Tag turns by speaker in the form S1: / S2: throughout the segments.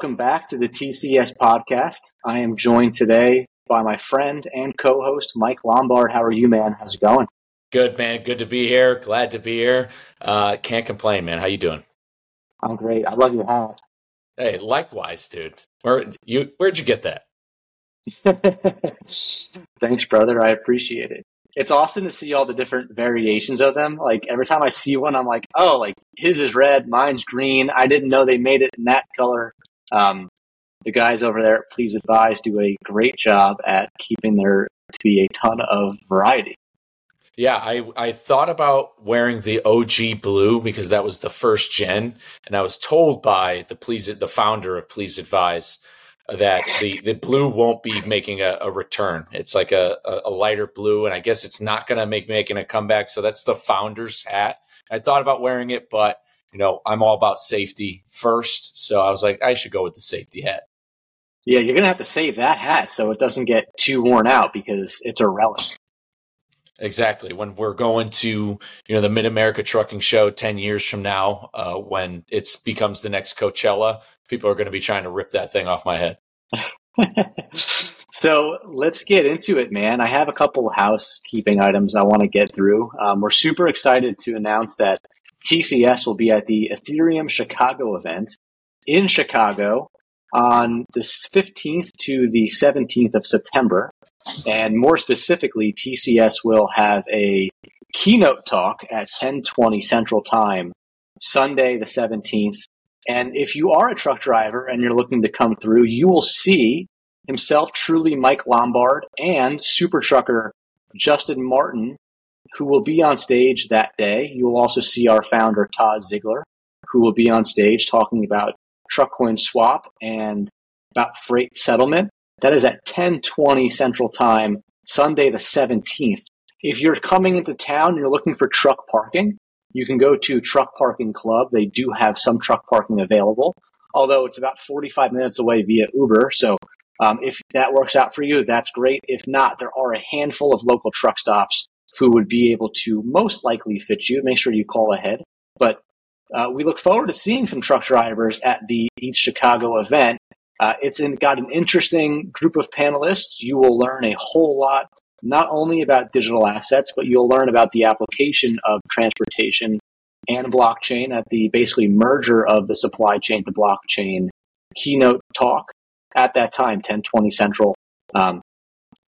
S1: Welcome back to the TCS podcast. I am joined today by my friend and co-host Mike Lombard. How are you, man? How's it going?
S2: Good, man. Good to be here. Glad to be here. Uh, can't complain, man. How you doing?
S1: I'm great. I love your hat.
S2: Hey, likewise, dude. Where you? Where'd you get that?
S1: Thanks, brother. I appreciate it. It's awesome to see all the different variations of them. Like every time I see one, I'm like, oh, like his is red, mine's green. I didn't know they made it in that color. Um, the guys over there Please Advise do a great job at keeping there to be a ton of variety.
S2: Yeah, I, I thought about wearing the OG blue because that was the first gen, and I was told by the please the founder of Please Advise that the, the blue won't be making a, a return. It's like a, a, lighter blue, and I guess it's not going to make making a comeback. So that's the founder's hat. I thought about wearing it, but you know I'm all about safety first, so I was like I should go with the safety hat.
S1: Yeah, you're going to have to save that hat so it doesn't get too worn out because it's a relic.
S2: Exactly. When we're going to, you know, the Mid America Trucking Show ten years from now, uh, when it becomes the next Coachella, people are going to be trying to rip that thing off my head.
S1: so let's get into it, man. I have a couple housekeeping items I want to get through. Um, we're super excited to announce that TCS will be at the Ethereum Chicago event in Chicago on the 15th to the 17th of September. And more specifically, TCS will have a keynote talk at 1020 Central Time, Sunday the 17th. And if you are a truck driver and you're looking to come through, you will see himself, truly Mike Lombard, and super trucker Justin Martin, who will be on stage that day. You will also see our founder, Todd Ziegler, who will be on stage talking about TruckCoinSwap and about freight settlement. That is at 1020 Central Time, Sunday the 17th. If you're coming into town and you're looking for truck parking, you can go to Truck Parking Club. They do have some truck parking available, although it's about 45 minutes away via Uber. So um, if that works out for you, that's great. If not, there are a handful of local truck stops who would be able to most likely fit you. Make sure you call ahead. But uh, we look forward to seeing some truck drivers at the ETH Chicago event. Uh, it's in, got an interesting group of panelists. You will learn a whole lot, not only about digital assets, but you'll learn about the application of transportation and blockchain at the basically merger of the supply chain to blockchain keynote talk at that time, 1020 Central um,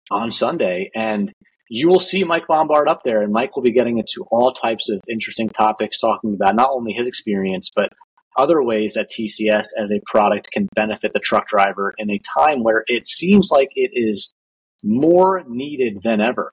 S1: on Sunday. And you will see Mike Lombard up there, and Mike will be getting into all types of interesting topics, talking about not only his experience, but other ways that TCS as a product can benefit the truck driver in a time where it seems like it is more needed than ever.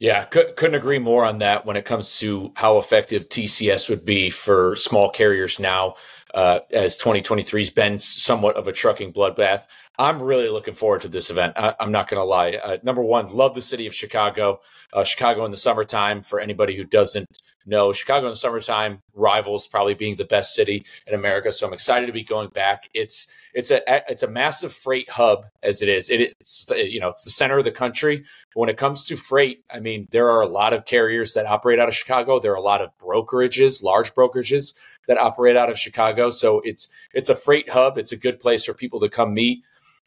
S2: Yeah, couldn't agree more on that when it comes to how effective TCS would be for small carriers now, uh, as 2023 has been somewhat of a trucking bloodbath. I'm really looking forward to this event. I, am not going to lie. Uh, number one, love the city of Chicago. Uh, Chicago in the summertime, for anybody who doesn't know, Chicago in the summertime rivals probably being the best city in America. So I'm excited to be going back. It's it's a it's a massive freight hub as it is. It, it's you know it's the center of the country. When it comes to freight, I mean there are a lot of carriers that operate out of Chicago. There are a lot of brokerages, large brokerages that operate out of Chicago. So it's it's a freight hub. It's a good place for people to come meet.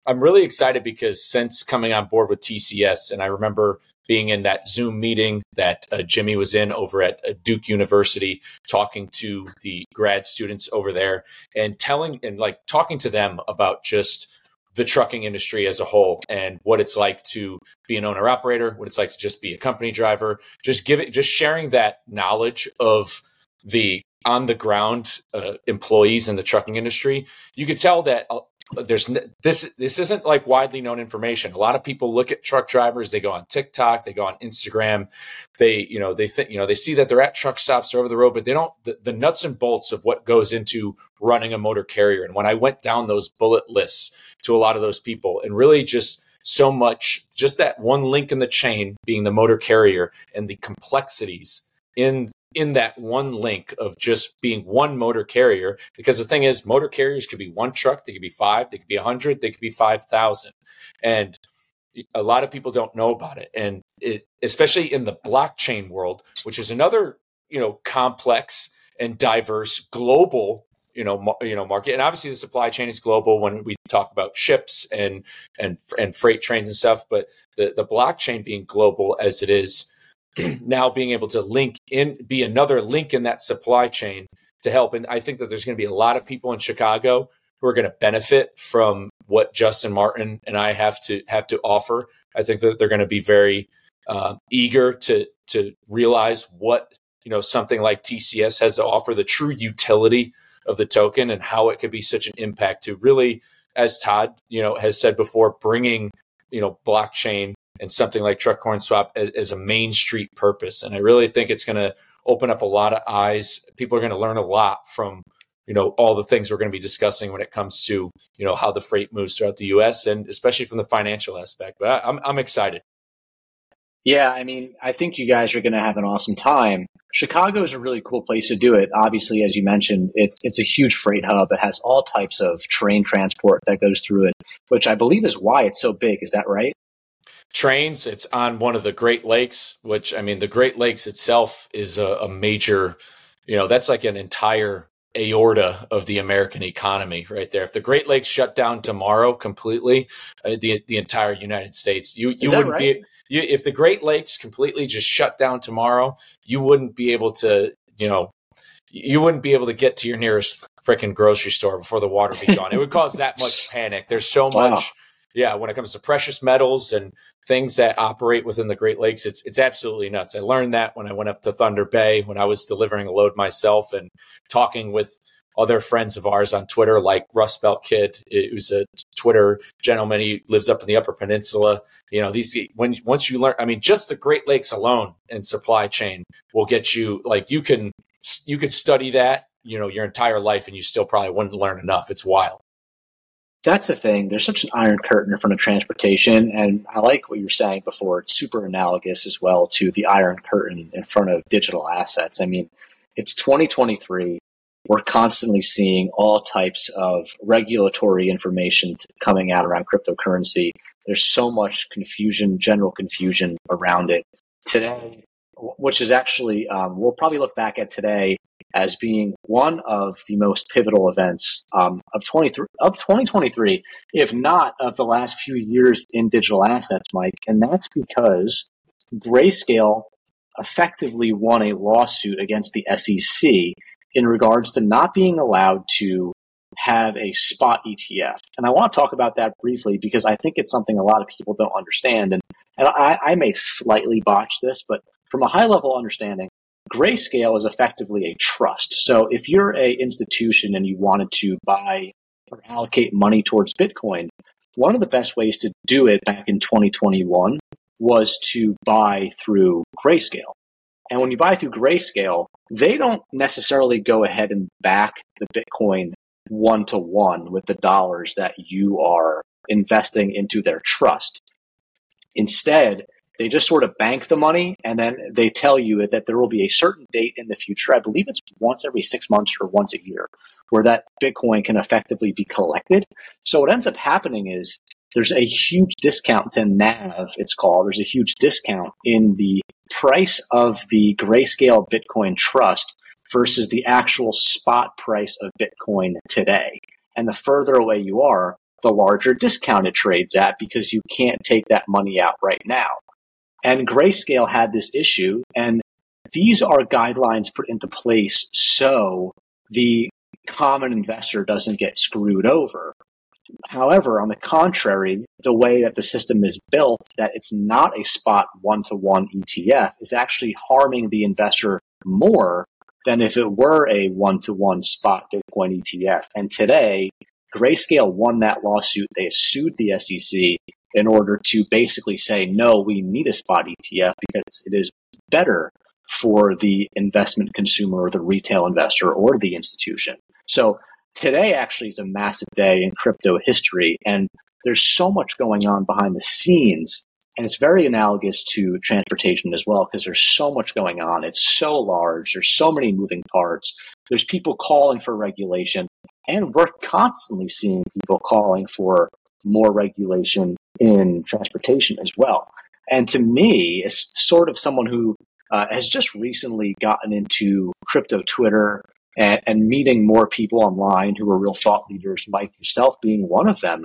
S2: I'm really excited because since coming on board with TCS, and I remember being in that Zoom meeting that uh, Jimmy was in over at uh, Duke University, talking to the grad students over there and telling and like talking to them about just the trucking industry as a whole and what it's like to be an owner operator, what it's like to just be a company driver, just giving, just sharing that knowledge of the on the ground uh, employees in the trucking industry. You could tell that there's this this isn't like widely known information. A lot of people look at truck drivers, they go on TikTok, they go on Instagram, they you know they think you know they see that they're at truck stops or over the road, but they don't the, the nuts and bolts of what goes into running a motor carrier. And when I went down those bullet lists to a lot of those people, and really just so much, just that one link in the chain being the motor carrier and the complexities in in that one link of just being one motor carrier. Because the thing is, motor carriers could be one truck, they could be five, they could be a hundred, they could be five thousand, and a lot of people don't know about it. And it, especially in the blockchain world, which is another you know complex and diverse global you know, you know, market. And obviously, the supply chain is global when we talk about ships and and and freight trains and stuff. But the the blockchain being global as it is now, being able to link in, be another link in that supply chain to help. And I think that there's going to be a lot of people in Chicago who are going to benefit from what Justin Martin and I have to have to offer. I think that they're going to be very uh, eager to to realize what you know something like TCS has to offer, the true utility of the token, and how it could be such an impact to really, as Todd you know has said before, bringing you know blockchain and something like TruckCoinSwap as, as a main street purpose. And I really think it's going to open up a lot of eyes. People are going to learn a lot from you know all the things we're going to be discussing when it comes to you know how the freight moves throughout the U.S. and especially from the financial aspect. But I, I'm I'm excited.
S1: Yeah, I mean, I think you guys are going to have an awesome time. Chicago is a really cool place to do it. Obviously, as you mentioned, it's it's a huge freight hub. It has all types of train transport that goes through it, which I believe is why it's so big. Is that right?
S2: Trains. It's on one of the Great Lakes, which I mean, the Great Lakes itself is a, a major. You know, that's like an entire aorta of the American economy right there. If the Great Lakes shut down tomorrow completely, uh, the the entire United States, you you wouldn't right? be you, if the Great Lakes completely just shut down tomorrow, you wouldn't be able to, you know, you wouldn't be able to get to your nearest freaking grocery store before the water be gone. it would cause that much panic. There's so wow. much yeah, when it comes to precious metals and things that operate within the Great Lakes, it's it's absolutely nuts. I learned that when I went up to Thunder Bay when I was delivering a load myself and talking with other friends of ours on Twitter, like Rust Belt Kid, who's a Twitter gentleman. He lives up in the Upper Peninsula. You know, these when once you learn, I mean, just the Great Lakes alone and supply chain will get you like you can you could study that you know your entire life and you still probably wouldn't learn enough. It's wild
S1: that's the thing. There's such an iron curtain in front of transportation, and I like what you were saying before. It's super analogous as well to the iron curtain in front of digital assets. I mean, it's 2023. We're constantly seeing all types of regulatory information coming out around cryptocurrency. There's so much confusion, general confusion around it. Today, which is actually, um, we'll probably look back at today as being one of the most pivotal events um, of 23 of 2023, if not of the last few years in digital assets, Mike. And that's because Grayscale effectively won a lawsuit against the SEC in regards to not being allowed to have a spot ETF. And I want to talk about that briefly because I think it's something a lot of people don't understand. And, and I, I may slightly botch this, but from a high level understanding, Grayscale is effectively a trust. So if you're a institution and you wanted to buy or allocate money towards Bitcoin, one of the best ways to do it back in 2021 was to buy through Grayscale. And when you buy through Grayscale, they don't necessarily go ahead and back the Bitcoin one to one with the dollars that you are investing into their trust. Instead, they just sort of bank the money and then they tell you that there will be a certain date in the future. I believe it's once every six months or once a year where that Bitcoin can effectively be collected. So what ends up happening is there's a huge discount to NAV, it's called. There's a huge discount in the price of the Grayscale Bitcoin Trust versus the actual spot price of Bitcoin today. And the further away you are, the larger discount it trades at because you can't take that money out right now. And Grayscale had this issue, and these are guidelines put into place so the common investor doesn't get screwed over. However, on the contrary, the way that the system is built, that it's not a spot one to one ETF, is actually harming the investor more than if it were a one to one spot Bitcoin ETF. And today, Grayscale won that lawsuit. They sued the SEC in order to basically say, no, we need a spot ETF because it is better for the investment consumer or the retail investor or the institution. So today actually is a massive day in crypto history. And there's so much going on behind the scenes. And it's very analogous to transportation as well, because there's so much going on. It's so large. There's so many moving parts. There's people calling for regulation. And we're constantly seeing people calling for more regulation in transportation as well. And to me, as sort of someone who uh, has just recently gotten into crypto Twitter, and, and meeting more people online who are real thought leaders, Mike yourself being one of them,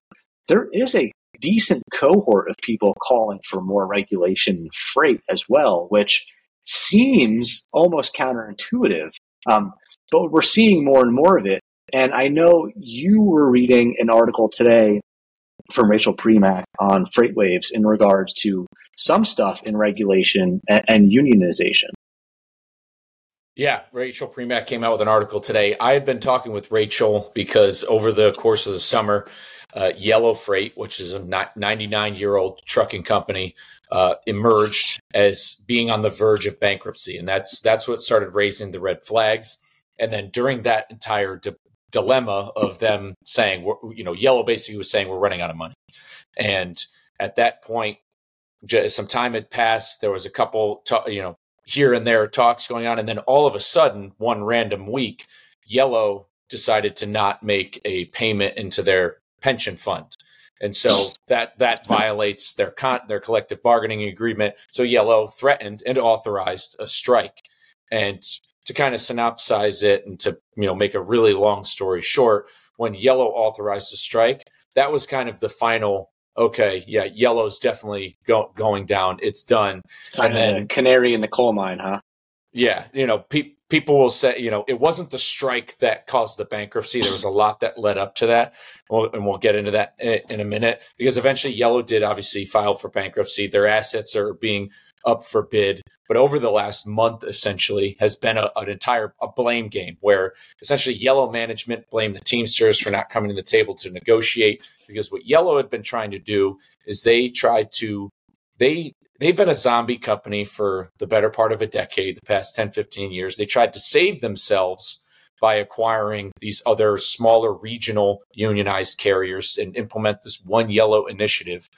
S1: there is a decent cohort of people calling for more regulation freight as well, which seems almost counterintuitive. Um, but we're seeing more and more of it. And I know you were reading an article today from Rachel Premack on FreightWaves in regards to some stuff in regulation and, and unionization.
S2: Yeah, Rachel Premack came out with an article today. I had been talking with Rachel because over the course of the summer, uh, Yellow Freight, which is a 99 year old trucking company, uh, emerged as being on the verge of bankruptcy, and that's that's what started raising the red flags. And then during that entire di- dilemma of them saying, you know, Yellow basically was saying we're running out of money, and at that point, just some time had passed. There was a couple, you know, here and there talks going on, and then all of a sudden, one random week, Yellow decided to not make a payment into their pension fund. And so that that hmm. violates their con- their collective bargaining agreement. So Yellow threatened and authorized a strike. And to kind of synopsize it and to you know make a really long story short, when Yellow authorized a strike, that was kind of the final. Okay, yeah, Yellow's definitely go- going down. It's done.
S1: It's kind and of then, canary in the coal mine, huh?
S2: Yeah, you know, pe- people will say, you know, it wasn't the strike that caused the bankruptcy. There was a lot that led up to that. and we'll get into that in a minute because eventually Yellow did obviously file for bankruptcy. Their assets are being up for bid. But over the last month, essentially, has been a, an entire a blame game where essentially Yellow management blamed the Teamsters for not coming to the table to negotiate because what Yellow had been trying to do is they tried to they they've been a zombie company for the better part of a decade, the past 10, 15 years. They tried to save themselves by acquiring these other smaller regional unionized carriers and implement this one yellow initiative.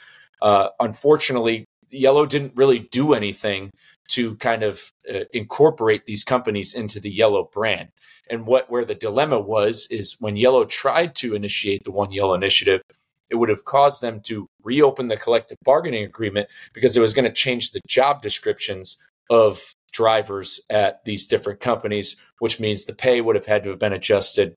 S2: Uh, unfortunately, Yellow didn't really do anything to kind of uh, incorporate these companies into the Yellow brand. And what where the dilemma was is when Yellow tried to initiate the One Yellow initiative, it would have caused them to reopen the collective bargaining agreement because it was going to change the job descriptions of drivers at these different companies, which means the pay would have had to have been adjusted.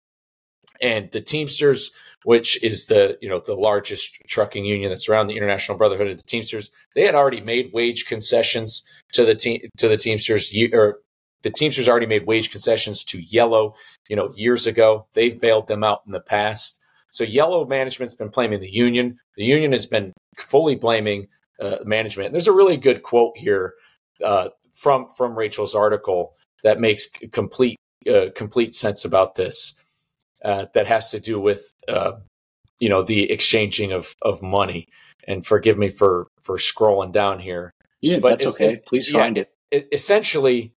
S2: And the Teamsters, which is the you know the largest trucking union that's around the International Brotherhood of the Teamsters, they had already made wage concessions to the team to the Teamsters or the Teamsters already made wage concessions to Yellow, you know, years ago. They've bailed them out in the past. So Yellow management's been blaming the union. The union has been fully blaming uh, management. And there's a really good quote here uh, from from Rachel's article that makes complete uh, complete sense about this. Uh, that has to do with uh, you know the exchanging of of money. And forgive me for for scrolling down here.
S1: Yeah, but that's okay. It, Please find it.
S2: it. Essentially,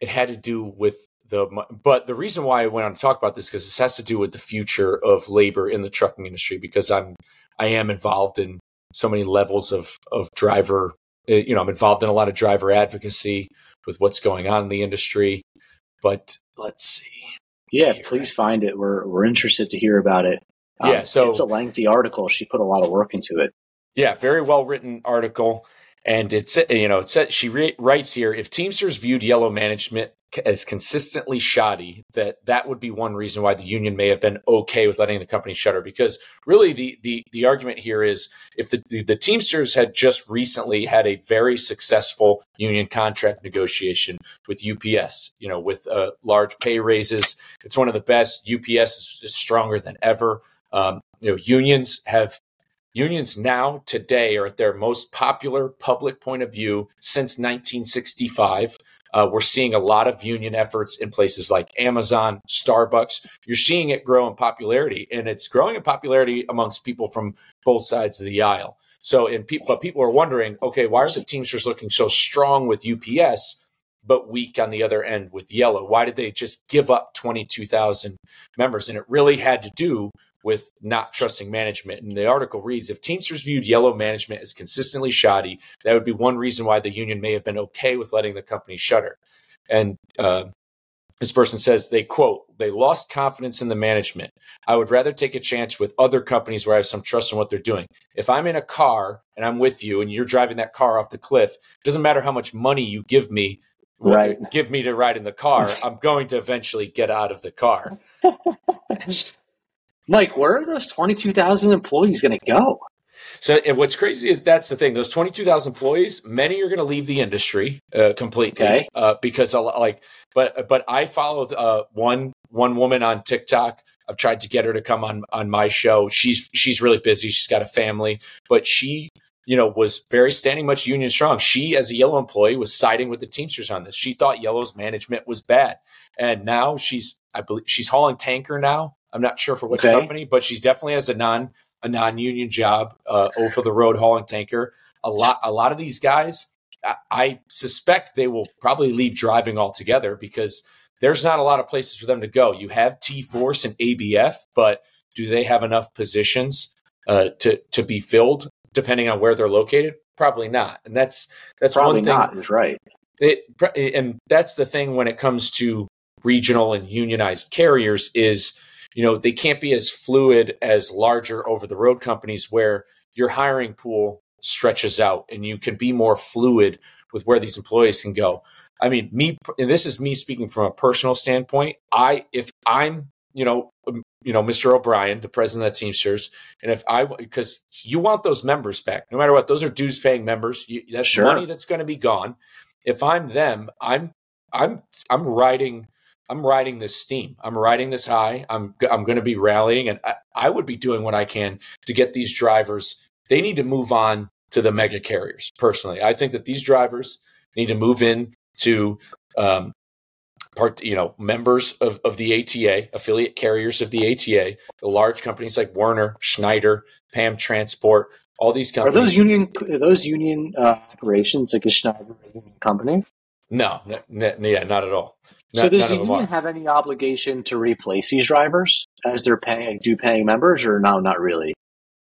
S2: it had to do with the but the reason why I went on to talk about this because this has to do with the future of labor in the trucking industry because I'm I am involved in so many levels of of driver eh, you know I'm involved in a lot of driver advocacy with what's going on in the industry but let's see
S1: yeah please find it. We're we're interested to hear about it.
S2: Um, yeah so
S1: it's a lengthy article. She put a lot of work into it.
S2: Yeah very well written article. And it's you know it said she re- writes here if Teamsters viewed yellow management as consistently shoddy that that would be one reason why the union may have been okay with letting the company shutter. Because really the the the argument here is if the, the, the Teamsters had just recently had a very successful union contract negotiation with UPS you know with uh, large pay raises it's one of the best. UPS is, stronger than ever. Um, you know unions have Unions now, today, are at their most popular public point of view since 1965. Uh, we're seeing a lot of union efforts in places like Amazon, Starbucks. You're seeing it grow in popularity, and it's growing in popularity amongst people from both sides of the aisle. So, and people, but people are wondering, okay, why are the Teamsters looking so strong with UPS, but weak on the other end with Yellow? Why did they just give up 22,000 members? And it really had to do with not trusting management. And the article reads If Teamsters viewed yellow management as consistently shoddy, that would be one reason why the union may have been okay with letting the company shutter. And uh, this person says they quote, they lost confidence in the management. I would rather take a chance with other companies where I have some trust in what they're doing. If I'm in a car and I'm with you and you're driving that car off the cliff, it doesn't matter how much money you give me
S1: right.
S2: give me to ride in the car, I'm going to eventually get out of the car.
S1: Mike, where are those 22,000 employees going to go?
S2: So, and what's crazy is that's the thing. Those 22,000 employees, many are going to leave the industry uh, completely
S1: okay.
S2: uh, because, like, but but I followed uh, one one woman on TikTok. I've tried to get her to come on on my show. She's she's really busy. She's got a family, but she you know, was very standing much union strong. She, as a Yellow employee, was siding with the Teamsters on this. She thought Yellow's management was bad, and now she's, I believe, she's hauling tanker now. I'm not sure for which okay. company, but she's definitely has a non a non union job uh, over the road hauling tanker. A lot, a lot of these guys, I, I suspect they will probably leave driving altogether because there's not a lot of places for them to go. You have T Force and ABF, but do they have enough positions uh, to to be filled? depending on where they're located? Probably not. And that's that's
S1: Probably
S2: one thing.
S1: Not is right.
S2: It and that's the thing when it comes to regional and unionized carriers is you know they can't be as fluid as larger over the road companies where your hiring pool stretches out and you can be more fluid with where these employees can go. I mean, me and this is me speaking from a personal standpoint. I if I'm you know, um, you know, Mr. O'Brien, the president of the Teamsters, and if I because you want those members back, no matter what, those are dues paying members. You, that's sure. money that's going to be gone. If I'm them, I'm I'm I'm riding I'm riding this steam. I'm riding this high. I'm I'm going to be rallying, and I, I would be doing what I can to get these drivers. They need to move on to the mega carriers. Personally, I think that these drivers need to move in to um, part, you know, members of, of the ATA, affiliate carriers of the ATA, the large companies like Werner, Schneider, PAM Transport, all these companies.
S1: Are those union? Are those union uh, operations like a Schneider union company?
S2: No, n- n- yeah, not at all.
S1: so does the union have any obligation to replace these drivers as they're paying, do paying members, or no, not really?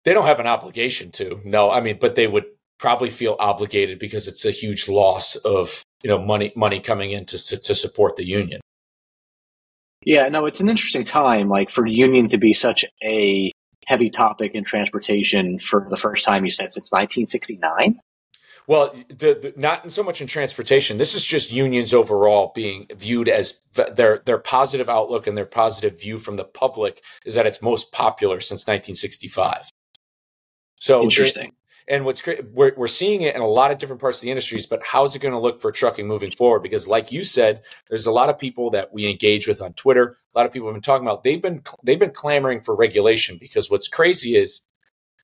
S2: They don't have an obligation to. No, I mean, but they would probably feel obligated because it's a huge loss of you know money money coming in to to support the union.
S1: Yeah, no, it's an interesting time, like for union to be such a heavy topic in transportation for the first time. You said since 1969.
S2: Well, the, the, not so much in transportation. This is just unions overall being viewed as their their positive outlook and their positive view from the public is that it's most popular since 1965. So
S1: interesting.
S2: And what's great, we're, we're seeing it in a lot of different parts of the industries, but how's it going to look for trucking moving forward? Because, like you said, there's a lot of people that we engage with on Twitter. A lot of people have been talking about they've been they've been clamoring for regulation because what's crazy is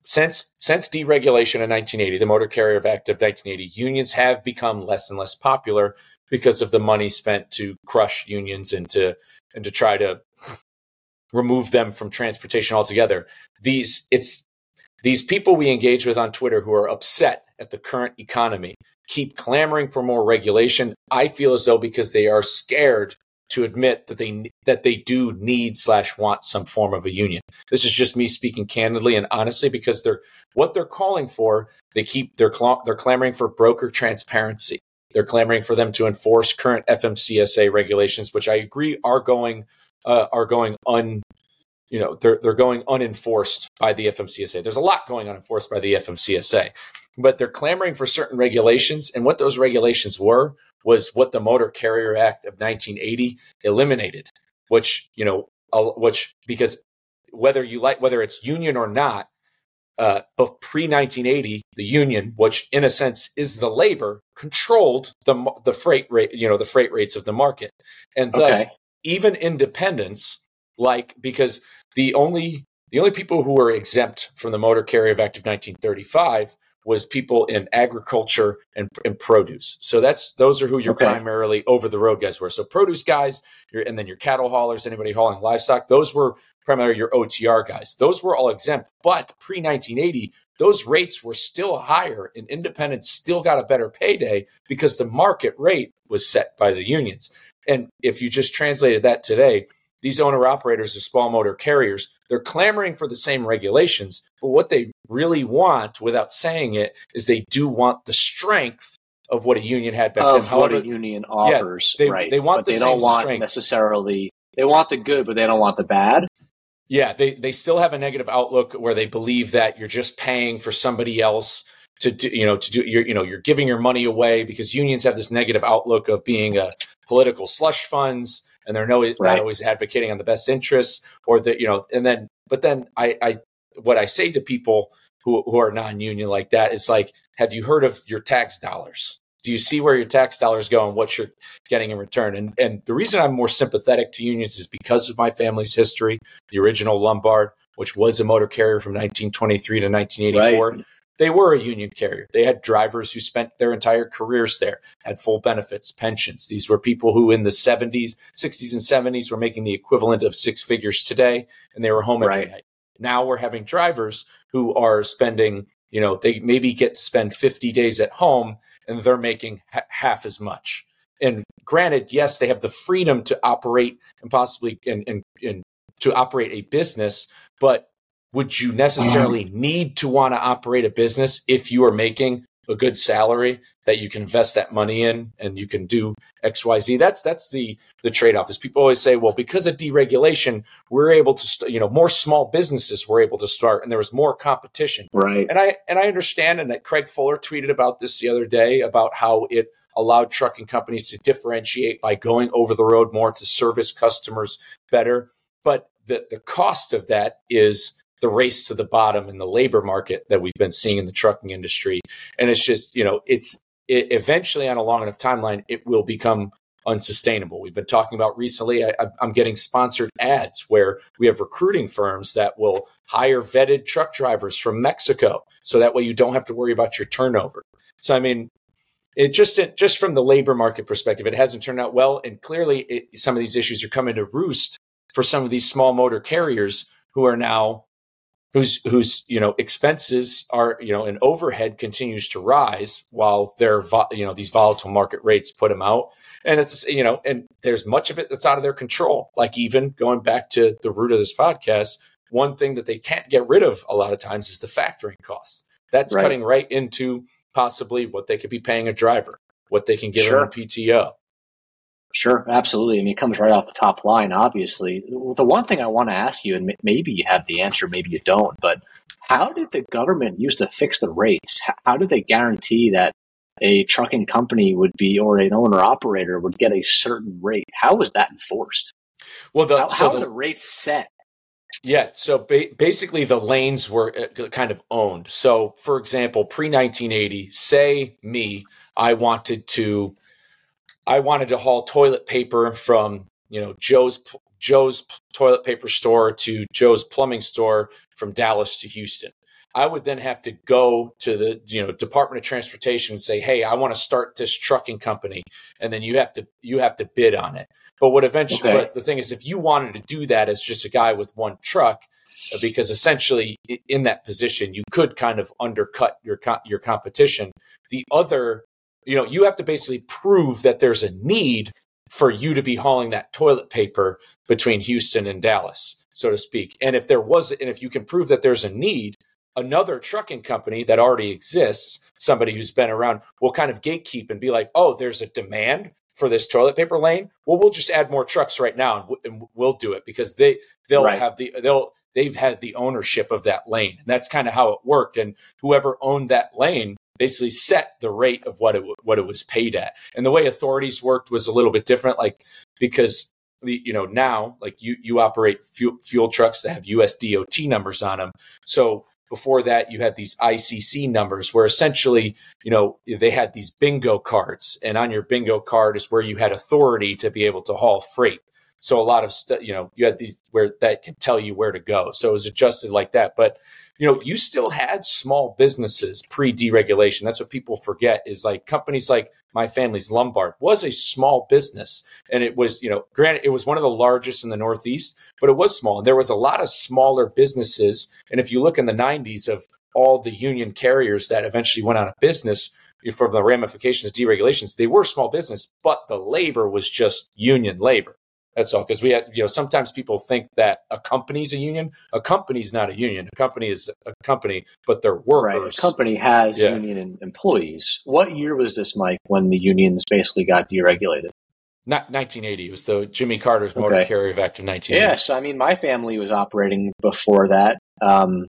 S2: since since deregulation in 1980, the Motor Carrier Act of 1980, unions have become less and less popular because of the money spent to crush unions and to and to try to remove them from transportation altogether. These it's these people we engage with on Twitter who are upset at the current economy keep clamoring for more regulation. I feel as though because they are scared to admit that they that they do need slash want some form of a union. This is just me speaking candidly and honestly because they're what they're calling for. They keep they're cl- they're clamoring for broker transparency. They're clamoring for them to enforce current FMCSA regulations, which I agree are going uh, are going un you know they're they're going unenforced by the FMCSA. There's a lot going unenforced by the FMCSA, but they're clamoring for certain regulations, and what those regulations were was what the Motor Carrier Act of 1980 eliminated, which you know, which because whether you like whether it's union or not, uh, but pre 1980, the union, which in a sense is the labor, controlled the the freight rate, you know, the freight rates of the market, and thus okay. even independents like because the only the only people who were exempt from the Motor Carrier Act of 1935 was people in agriculture and, and produce. So that's those are who your okay. primarily over the road guys were. So produce guys, and then your cattle haulers, anybody hauling livestock, those were primarily your OTR guys. Those were all exempt. But pre 1980, those rates were still higher, and independents still got a better payday because the market rate was set by the unions. And if you just translated that today, these owner operators of small motor carriers, they're clamoring for the same regulations. But what they really want, without saying it, is they do want the strength of what a union had back
S1: of
S2: then.
S1: However, what a union offers,
S2: yeah, they,
S1: right?
S2: They want
S1: but
S2: the
S1: they
S2: don't
S1: want
S2: strength.
S1: necessarily. They want the good, but they don't want the bad.
S2: Yeah, they they still have a negative outlook where they believe that you're just paying for somebody else to do, you know, to do, you're, you know, you're giving your money away because unions have this negative outlook of being a political slush funds and they're no, right. not always advocating on the best interests or that, you know, and then, but then I, I, what I say to people who, who are non-union like that is like, have you heard of your tax dollars? Do you see where your tax dollars go and what you're getting in return? And and the reason I'm more sympathetic to unions is because of my family's history. The original Lombard, which was a motor carrier from 1923 to 1984, right. They were a union carrier. They had drivers who spent their entire careers there, had full benefits, pensions. These were people who in the 70s, 60s, and 70s were making the equivalent of six figures today, and they were home every night. Now we're having drivers who are spending, you know, they maybe get to spend 50 days at home and they're making ha- half as much. And granted, yes, they have the freedom to operate and possibly and, and, and to operate a business, but would you necessarily um, need to want to operate a business if you are making a good salary that you can invest that money in and you can do xyz that's that's the the trade-off is people always say well because of deregulation we're able to st- you know more small businesses were able to start and there was more competition.
S1: Right.
S2: And i and i understand and that craig fuller tweeted about this the other day about how it allowed trucking companies to differentiate by going over the road more to service customers better. But the the cost of that is the race to the bottom in the labor market that we've been seeing in the trucking industry. And it's just, you know, it's it, eventually on a long enough timeline, it will become unsustainable. We've been talking about recently, I, am getting sponsored ads where we have recruiting firms that will hire vetted truck drivers from Mexico. So that way you don't have to worry about your turnover. So, I mean, it just it, just from the labor market perspective, it hasn't turned out well, and clearly, it, some of these issues are coming to roost for some of these small motor carriers who are now whose whose you know expenses are you know and overhead continues to rise while their you know these volatile market rates put them out and it's you know and there's much of it that's out of their control like even going back to the root of this podcast one thing that they can't get rid of a lot of times is the factoring costs that's right. cutting right into possibly what they could be paying a driver what they can get sure. on PTO
S1: Sure, absolutely. I mean, it comes right off the top line, obviously. The one thing I want to ask you, and maybe you have the answer, maybe you don't, but how did the government used to fix the rates? How did they guarantee that a trucking company would be, or an owner operator would get a certain rate? How was that enforced? Well, the, how, so how the, are the rates set?
S2: Yeah, so ba- basically the lanes were uh, kind of owned. So, for example, pre 1980, say me, I wanted to I wanted to haul toilet paper from you know Joe's Joe's toilet paper store to Joe's plumbing store from Dallas to Houston. I would then have to go to the you know Department of Transportation and say, "Hey, I want to start this trucking company," and then you have to you have to bid on it. But what eventually, okay. but the thing is, if you wanted to do that as just a guy with one truck, because essentially in that position you could kind of undercut your your competition. The other you know, you have to basically prove that there's a need for you to be hauling that toilet paper between Houston and Dallas, so to speak. And if there was, and if you can prove that there's a need, another trucking company that already exists, somebody who's been around, will kind of gatekeep and be like, oh, there's a demand for this toilet paper lane. Well, we'll just add more trucks right now and, we'll do it because they they'll right. have the they'll they've had the ownership of that lane. And that's kind of how it worked. And whoever owned that lane basically set the rate of what it what it was paid at. And the way authorities worked was a little bit different, like because the you know now like you you operate fuel, fuel trucks that have USDOT numbers on them. So before that you had these ICC numbers where essentially you know they had these bingo cards and on your bingo card is where you had authority to be able to haul freight so a lot of you know you had these where that can tell you where to go so it was adjusted like that but you know, you still had small businesses pre deregulation. That's what people forget is like companies like my family's Lombard was a small business. And it was, you know, granted, it was one of the largest in the Northeast, but it was small. And there was a lot of smaller businesses. And if you look in the 90s of all the union carriers that eventually went out of business, from the ramifications of deregulations, they were small business, but the labor was just union labor. That's all. Because we had, you know, sometimes people think that a company's a union. A company's not a union. A company is a company, but they're workers.
S1: Right. A company has yeah. union employees. What year was this, Mike, when the unions basically got deregulated?
S2: Not 1980. It was the Jimmy Carter's Motor okay. Carrier Act of 1980.
S1: Yes. I mean, my family was operating before that. Um,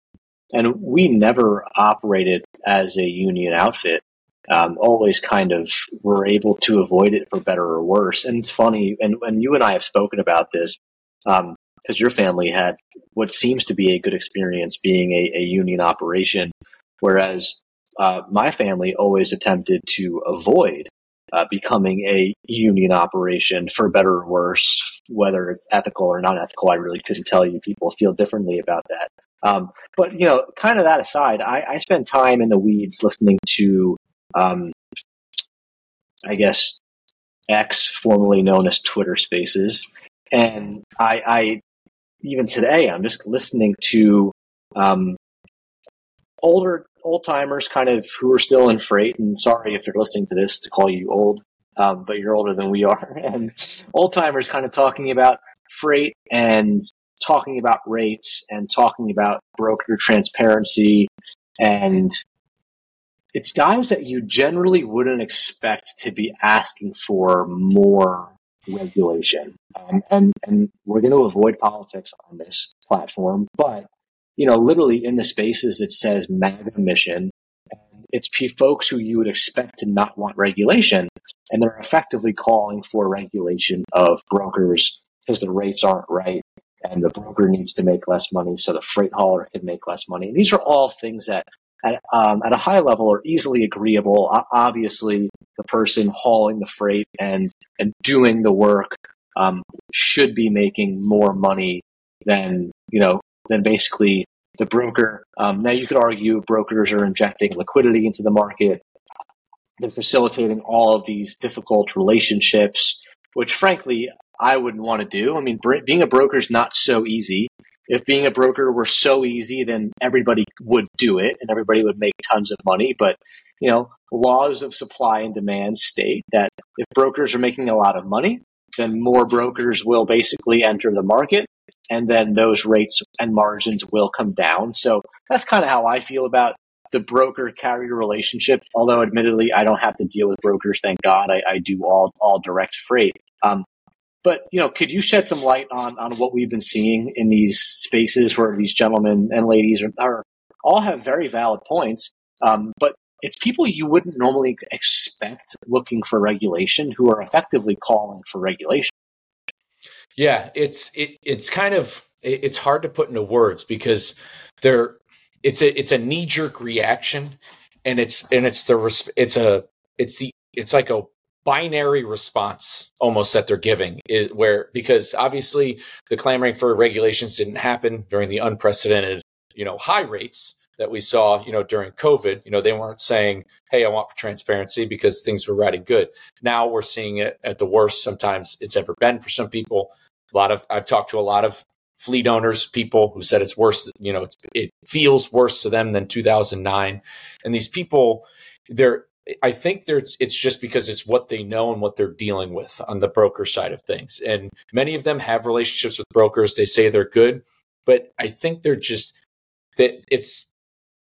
S1: and we never operated as a union outfit. Um, always kind of were able to avoid it for better or worse. And it's funny, and, and you and I have spoken about this because um, your family had what seems to be a good experience being a, a union operation, whereas uh, my family always attempted to avoid uh, becoming a union operation for better or worse, whether it's ethical or not ethical. I really couldn't tell you. People feel differently about that. Um, but you know, kind of that aside, I, I spend time in the weeds listening to, um, I guess, X, formerly known as Twitter Spaces, and I, I even today I'm just listening to um, older old timers, kind of who are still in freight. And sorry if you're listening to this to call you old, um, but you're older than we are. And old timers kind of talking about freight and talking about rates and talking about broker transparency. And it's guys that you generally wouldn't expect to be asking for more regulation. Um, and, and we're going to avoid politics on this platform, but you know, literally in the spaces it says MAGA mission. It's folks who you would expect to not want regulation, and they're effectively calling for regulation of brokers because the rates aren't right, and the broker needs to make less money, so the freight hauler can make less money. And these are all things that, at, um, at a high level, are easily agreeable. Obviously, the person hauling the freight and and doing the work um, should be making more money than you know than basically the broker. Um, now, you could argue brokers are injecting liquidity into the market. They're facilitating all of these difficult relationships, which, frankly, I wouldn't want to do. I mean, being a broker is not so easy. If being a broker were so easy, then everybody would do it and everybody would make tons of money. But, you know, laws of supply and demand state that if brokers are making a lot of money, then more brokers will basically enter the market and then those rates and margins will come down. So that's kind of how I feel about the broker carrier relationship. Although, admittedly, I don't have to deal with brokers. Thank God, I, I do all all direct freight. Um, but you know, could you shed some light on on what we've been seeing in these spaces where these gentlemen and ladies are, are all have very valid points, um, but it's people you wouldn't normally expect looking for regulation who are effectively calling for regulation.
S2: Yeah, it's it, it's kind of it's hard to put into words because there it's a it's a knee jerk reaction, and it's and it's the it's a it's the it's like a binary response almost that they're giving is where because obviously the clamoring for regulations didn't happen during the unprecedented you know high rates that we saw, you know, during COVID, you know, they weren't saying, "Hey, I want transparency" because things were riding good. Now we're seeing it at the worst sometimes it's ever been for some people. A lot of I've talked to a lot of fleet owners, people who said it's worse, you know, it feels worse to them than 2009. And these people, they're I think there's it's just because it's what they know and what they're dealing with on the broker side of things. And many of them have relationships with brokers. They say they're good, but I think they're just that it's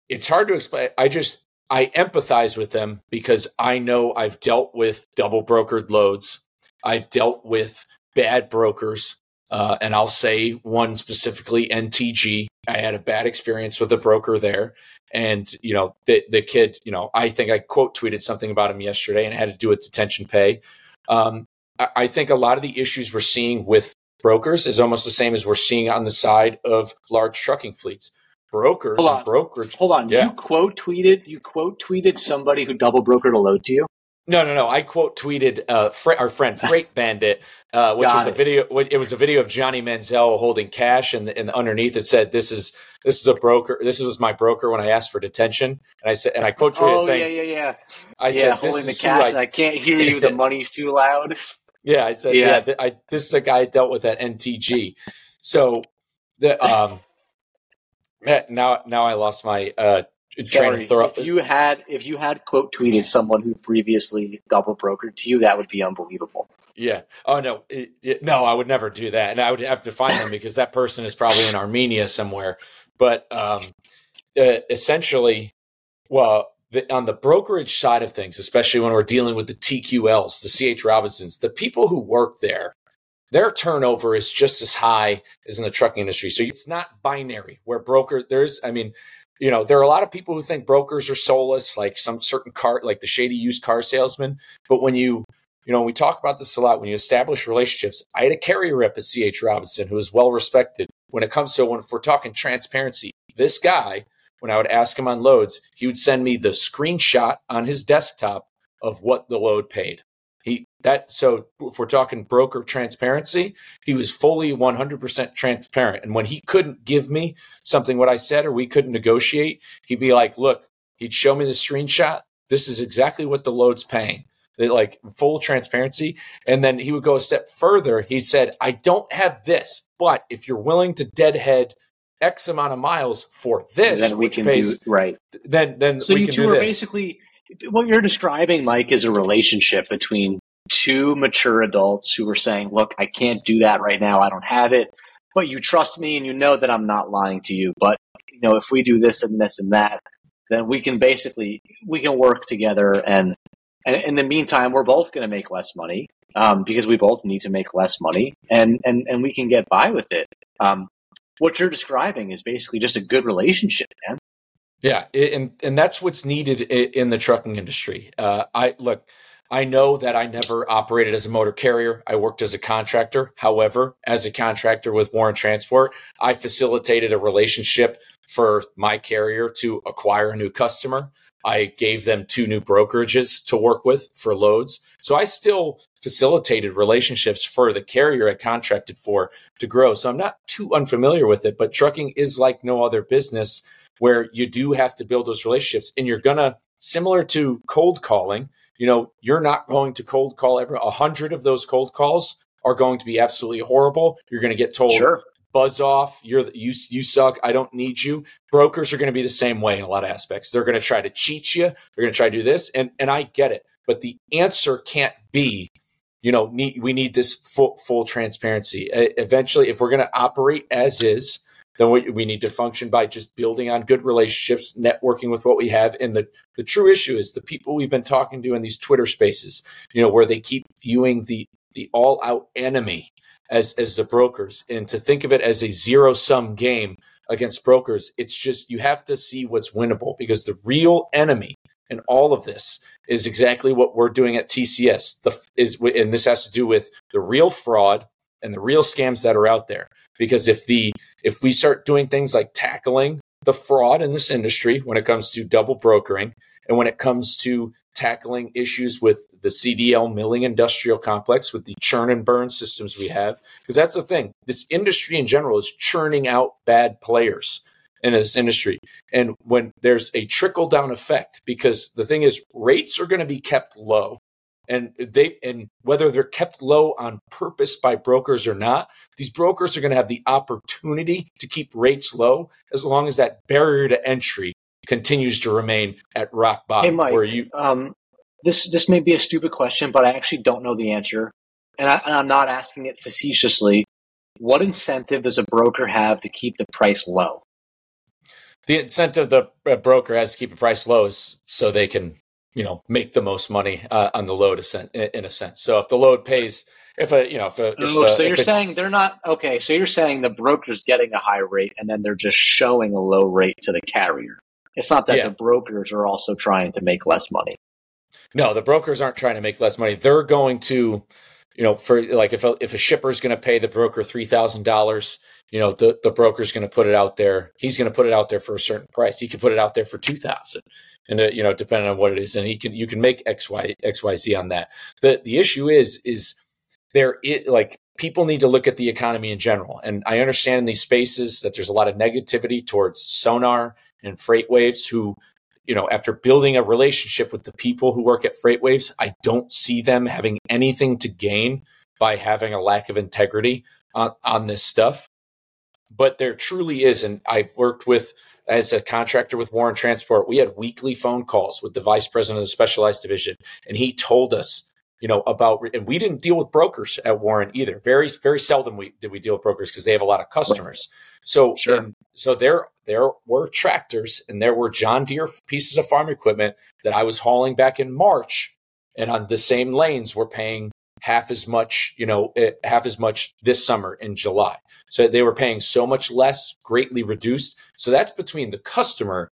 S2: it's hard to explain. I just I empathize with them because I know I've dealt with double brokered loads. I've dealt with bad brokers, uh, and I'll say one specifically, NTG. I had a bad experience with a broker there, and you know the the kid. You know, I think I quote tweeted something about him yesterday, and had to do with detention pay. Um, I, I think a lot of the issues we're seeing with brokers is almost the same as we're seeing on the side of large trucking fleets brokers hold on. brokerage.
S1: Hold on, yeah. you quote tweeted you quote tweeted somebody who double brokered a load to you.
S2: No, no, no. I quote tweeted uh, fr- our friend Freight Bandit, uh, which Got was it. a video. It was a video of Johnny Manziel holding cash, and, and underneath it said, "This is this is a broker. This was my broker when I asked for detention." And I said, and I quote tweeted
S1: oh,
S2: saying,
S1: "Yeah, yeah, yeah." I yeah, said, "Holding the cash. I, I, can't hear you. The money's too loud."
S2: Yeah, I said, "Yeah." yeah th- I, this is a guy I dealt with at NTG. So the um, now now I lost my uh, train of thought.
S1: If you had if you had quote tweeted someone who previously double brokered to you, that would be unbelievable.
S2: Yeah. Oh no, it, it, no, I would never do that, and I would have to find them because that person is probably in Armenia somewhere. But um, uh, essentially, well, the, on the brokerage side of things, especially when we're dealing with the TQLs, the CH Robinsons, the people who work there their turnover is just as high as in the trucking industry. So it's not binary where broker there's I mean you know, there are a lot of people who think brokers are soulless, like some certain car, like the shady used car salesman. But when you, you know, we talk about this a lot. When you establish relationships, I had a carrier rep at CH Robinson who was well respected. When it comes to when if we're talking transparency, this guy, when I would ask him on loads, he would send me the screenshot on his desktop of what the load paid. He that so if we're talking broker transparency, he was fully 100% transparent. And when he couldn't give me something what I said or we couldn't negotiate, he'd be like, "Look, he'd show me the screenshot. This is exactly what the load's paying." like full transparency. And then he would go a step further. He said, "I don't have this, but if you're willing to deadhead X amount of miles for this,
S1: then we can pays, do right.
S2: Then then
S1: so
S2: you
S1: two are this. basically what you're describing, Mike, is a relationship between two mature adults who are saying, "Look, I can't do that right now. I don't have it, but you trust me, and you know that I'm not lying to you. But you know, if we do this and this and that, then we can basically we can work together and." And in the meantime, we're both going to make less money um, because we both need to make less money, and and and we can get by with it. Um, what you're describing is basically just a good relationship, man.
S2: Yeah, and and that's what's needed in the trucking industry. Uh, I look, I know that I never operated as a motor carrier. I worked as a contractor. However, as a contractor with Warren Transport, I facilitated a relationship for my carrier to acquire a new customer. I gave them two new brokerages to work with for loads. So I still facilitated relationships for the carrier I contracted for to grow. So I'm not too unfamiliar with it, but trucking is like no other business where you do have to build those relationships and you're going to similar to cold calling you know you're not going to cold call every a hundred of those cold calls are going to be absolutely horrible. You're going to get told
S1: sure.
S2: buzz off. You're you you suck. I don't need you. Brokers are going to be the same way in a lot of aspects. They're going to try to cheat you. They're going to try to do this and and i get it. But the answer can't be you know need, we need this full full transparency. Eventually if we're going to operate as is then we, we need to function by just building on good relationships, networking with what we have. And the, the true issue is the people we've been talking to in these Twitter spaces, you know, where they keep viewing the the all out enemy as as the brokers and to think of it as a zero sum game against brokers it's just you have to see what's winnable because the real enemy in all of this is exactly what we're doing at TCS the is and this has to do with the real fraud and the real scams that are out there. Because if the if we start doing things like tackling the fraud in this industry when it comes to double brokering and when it comes to tackling issues with the CDL milling industrial complex with the churn and burn systems we have because that's the thing. This industry in general is churning out bad players in this industry. And when there's a trickle down effect because the thing is rates are going to be kept low and they and whether they're kept low on purpose by brokers or not these brokers are going to have the opportunity to keep rates low as long as that barrier to entry continues to remain at rock bottom
S1: hey Mike, where you um, this this may be a stupid question but i actually don't know the answer. And, I, and i'm not asking it facetiously. What incentive does a broker have to keep the price low?
S2: The incentive the broker has to keep the price low is so they can you know make the most money uh, on the load in a sense. So if the load pays, if a you know if a, if
S1: oh, so you're saying they're not okay. So you're saying the broker's getting a high rate and then they're just showing a low rate to the carrier. It's not that yeah. the brokers are also trying to make less money.
S2: No, the brokers aren't trying to make less money. They're going to, you know, for like if a, if a shipper is going to pay the broker three thousand dollars, you know, the the broker's going to put it out there. He's going to put it out there for a certain price. He could put it out there for two thousand and uh, you know depending on what it is and he can you can make x y x y z on that the the issue is is there it like people need to look at the economy in general and i understand in these spaces that there's a lot of negativity towards sonar and FreightWaves who you know after building a relationship with the people who work at FreightWaves i don't see them having anything to gain by having a lack of integrity on, on this stuff but there truly is and i've worked with as a contractor with Warren Transport, we had weekly phone calls with the vice president of the specialized division, and he told us, you know, about and we didn't deal with brokers at Warren either. Very, very seldom we did we deal with brokers because they have a lot of customers. So, sure. so there there were tractors and there were John Deere pieces of farm equipment that I was hauling back in March, and on the same lanes we're paying half as much, you know, eh, half as much this summer in July. So they were paying so much less, greatly reduced. So that's between the customer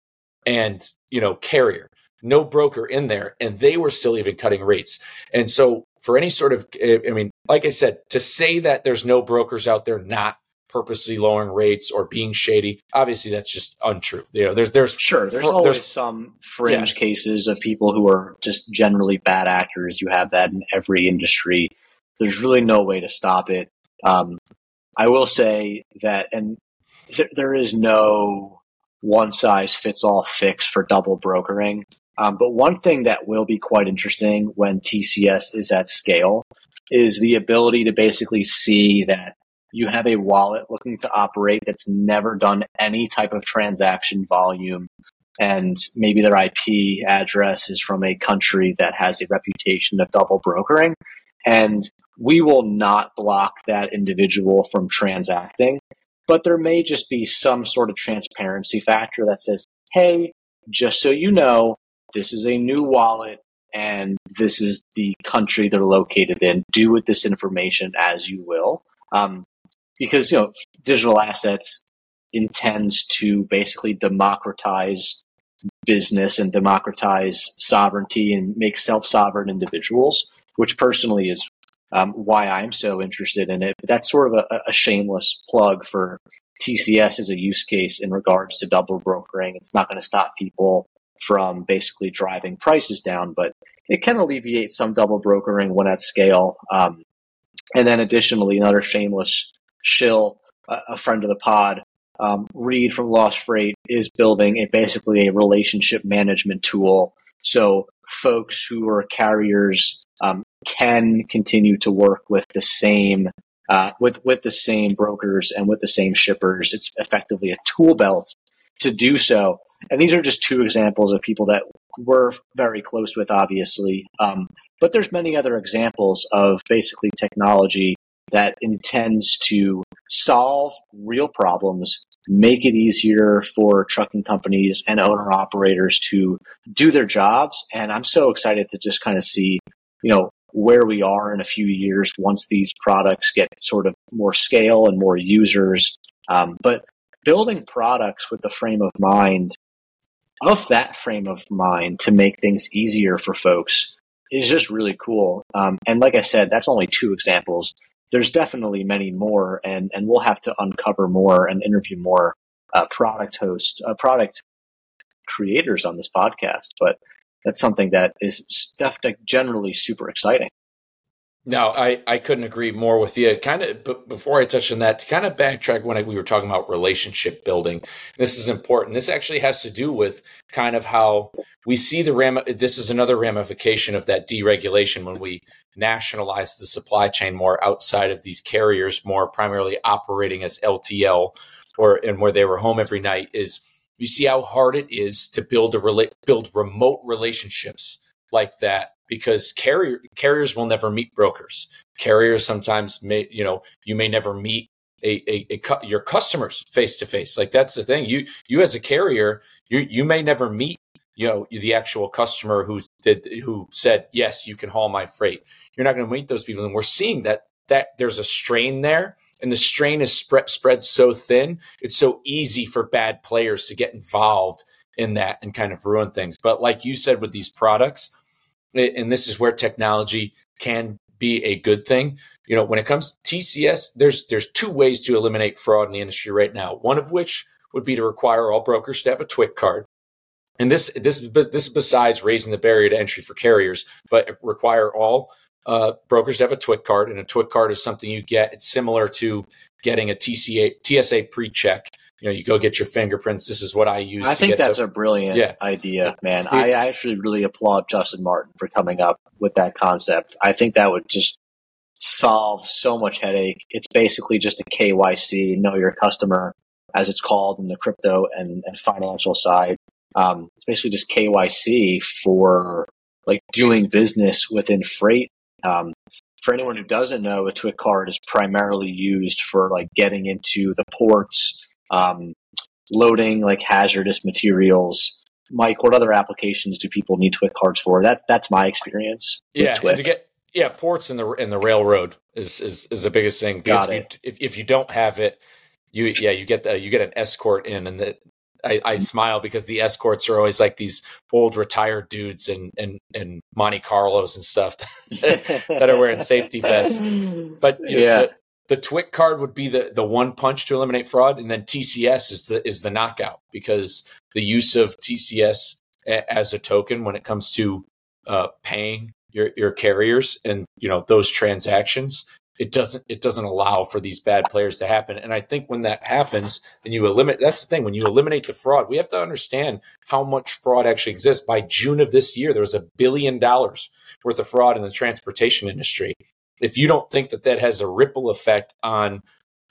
S2: and, you know, carrier. No broker in there, and they were still even cutting rates. And so, for any sort of, eh, I mean, like I said, to say that there's no brokers out there not purposely lowering rates or being shady. Obviously, that's just untrue. You know, there's there's
S1: sure there's always there's, some fringe yeah. cases of people who are just generally bad actors. You have that in every industry. There's really no way to stop it. Um, I will say that, and th- there is no one size fits all fix for double brokering. Um, but one thing that will be quite interesting when TCS is at scale is the ability to basically see that you have a wallet looking to operate that's never done any type of transaction volume. And maybe their IP address is from a country that has a reputation of double brokering. And we will not block that individual from transacting. But there may just be some sort of transparency factor that says hey just so you know this is a new wallet and this is the country they're located in. Do with this information as you will. Um, because you know digital assets intends to basically democratize business and democratize sovereignty and make self-sovereign individuals, which personally is um, why I'm so interested in it. But that's sort of a, a, shameless plug for TCS as a use case in regards to double brokering. It's not going to stop people from basically driving prices down, but it can alleviate some double brokering when at scale. Um, and then additionally, another shameless Shill, a friend of the pod, um, Reed from Lost Freight is building a basically a relationship management tool. So folks who are carriers um, can continue to work with the same uh, with with the same brokers and with the same shippers. It's effectively a tool belt to do so. And these are just two examples of people that we're very close with, obviously. Um, but there's many other examples of basically technology that intends to solve real problems, make it easier for trucking companies and owner operators to do their jobs. And I'm so excited to just kind of see, you know, where we are in a few years once these products get sort of more scale and more users. Um, but building products with the frame of mind of that frame of mind to make things easier for folks is just really cool. Um, and like I said, that's only two examples there's definitely many more, and and we'll have to uncover more and interview more uh, product host, uh, product creators on this podcast. But that's something that is definitely generally super exciting.
S2: No, I, I couldn't agree more with you. Kind of, but before I touch on that, to kind of backtrack when I, we were talking about relationship building, this is important. This actually has to do with kind of how we see the ram. This is another ramification of that deregulation when we nationalize the supply chain more outside of these carriers, more primarily operating as LTL, or and where they were home every night. Is you see how hard it is to build a rela- build remote relationships like that because carrier carriers will never meet brokers. Carriers sometimes may, you know, you may never meet a, a, a your customers face to face. Like that's the thing. You you as a carrier, you you may never meet you know the actual customer who did who said yes, you can haul my freight. You're not going to meet those people, and we're seeing that that there's a strain there, and the strain is spread spread so thin. It's so easy for bad players to get involved in that and kind of ruin things. But like you said with these products, and this is where technology can be a good thing. You know, when it comes to TCS, there's there's two ways to eliminate fraud in the industry right now. One of which would be to require all brokers to have a TWIC card. And this this this is besides raising the barrier to entry for carriers, but require all uh, brokers to have a TWIC card. And a TWIC card is something you get. It's similar to getting a TCA TSA pre-check you know, you go get your fingerprints. This is what I use.
S1: I think that's to, a brilliant yeah. idea, man. Yeah. I actually really applaud Justin Martin for coming up with that concept. I think that would just solve so much headache. It's basically just a KYC, know your customer, as it's called in the crypto and, and financial side. Um, it's basically just KYC for like doing business within freight. Um, for anyone who doesn't know, a TWIC card is primarily used for like getting into the ports um, loading like hazardous materials. Mike, what other applications do people need TWIC cards for? That that's my experience.
S2: Yeah, to get Yeah, ports in the and the railroad is is, is the biggest thing because if you, if, if you don't have it, you yeah you get the, you get an escort in and the I, I, smile because the escorts are always like these old retired dudes and and and Monte Carlos and stuff that are wearing safety vests. But yeah. Know, the, the TWIC card would be the the one punch to eliminate fraud, and then TCS is the is the knockout because the use of TCS a, as a token when it comes to uh, paying your your carriers and you know those transactions it doesn't it doesn't allow for these bad players to happen. And i think when that happens and you eliminate that's the thing when you eliminate the fraud we have to understand how much fraud actually exists. By june of this year there was a billion dollars worth of fraud in the transportation industry if you don't think that that has a ripple effect on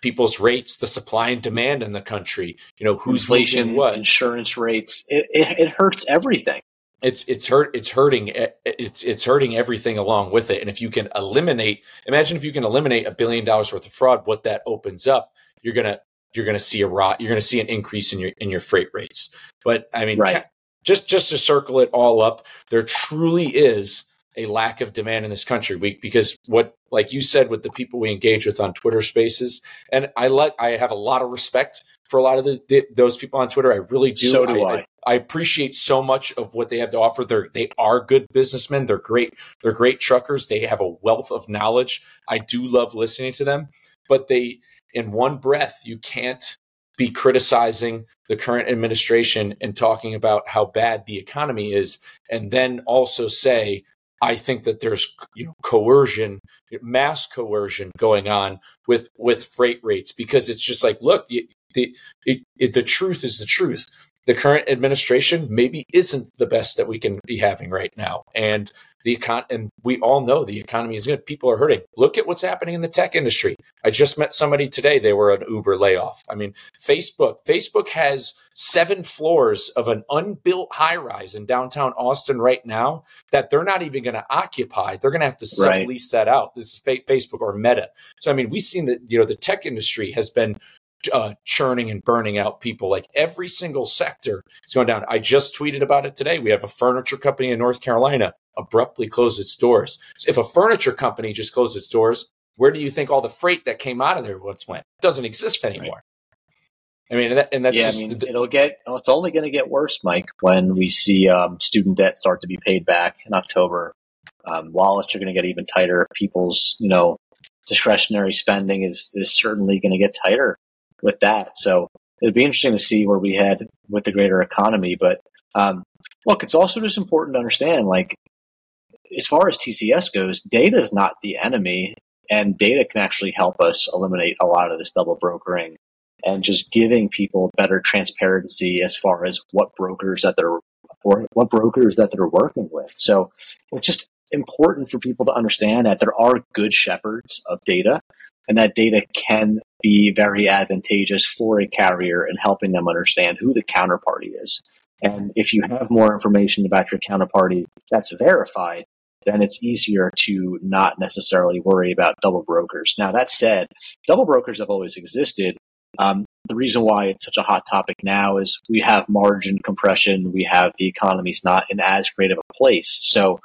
S2: people's rates the supply and demand in the country you know who's
S1: inflation
S2: what.
S1: insurance rates it, it, it hurts everything.
S2: It's it's hurt it's hurting it's it's hurting everything along with it. And if you can eliminate imagine if you can eliminate a billion dollars worth of fraud what that opens up you're gonna you're gonna see a rot you're gonna see an increase in your in your freight rates. But i mean right. just just to circle it all up there truly is a lack of demand in this country. We, because what like you said with the people we engage with on twitter spaces and i let i have a lot of respect for a lot of the, the, those people on twitter i really do,
S1: so do I,
S2: I. I appreciate so much of what they have to offer. They're they are good businessmen. They're great. They're great truckers. They have a wealth of knowledge. I do love listening to them, but they in one breath you can't be criticizing the current administration and talking about how bad the economy is and then also say I think that there's you know coercion, mass coercion going on with with freight rates because it's just like look, the it, it, the truth is the truth the current administration maybe isn't the best that we can be having right now. And the econ and we all know the economy is good. People are hurting. Look at what's happening in the tech industry. I just met somebody today. They were an Uber layoff. I mean, Facebook. Facebook has seven floors of an unbuilt high rise in downtown Austin right now that they're not even going to occupy. They're going to have to sublease right. that out. This is Facebook or Meta. So I mean, we've seen that you know the tech industry has been uh, churning and burning out people. Like every single sector is going down. I just tweeted about it today. We have a furniture company in North Carolina abruptly closed its doors. So if a furniture company just closed its doors, where do you think all the freight that came out of there once went? It doesn't exist anymore. Right. I mean, and, that, and that's
S1: yeah.
S2: Just,
S1: I mean, it'll get. It's only going to get worse, Mike, when we see um, student debt start to be paid back in October. Um, wallets are going to get even tighter. People's, you know, discretionary spending is is certainly going to get tighter with that. So it'd be interesting to see where we head with the greater economy. But um, look, it's also just important to understand, like, as far as TCS goes, data is not the enemy, and data can actually help us eliminate a lot of this double brokering and just giving people better transparency as far as what brokers that they're or what brokers that they're working with. So it's just important for people to understand that there are good shepherds of data and that data can be very advantageous for a carrier in helping them understand who the counterparty is. And if you have more information about your counterparty that's verified, then it's easier to not necessarily worry about double brokers. Now, that said, double brokers have always existed. Um, the reason why it's such a hot topic now is we have margin compression, we have the economy's not in as great of a place. So,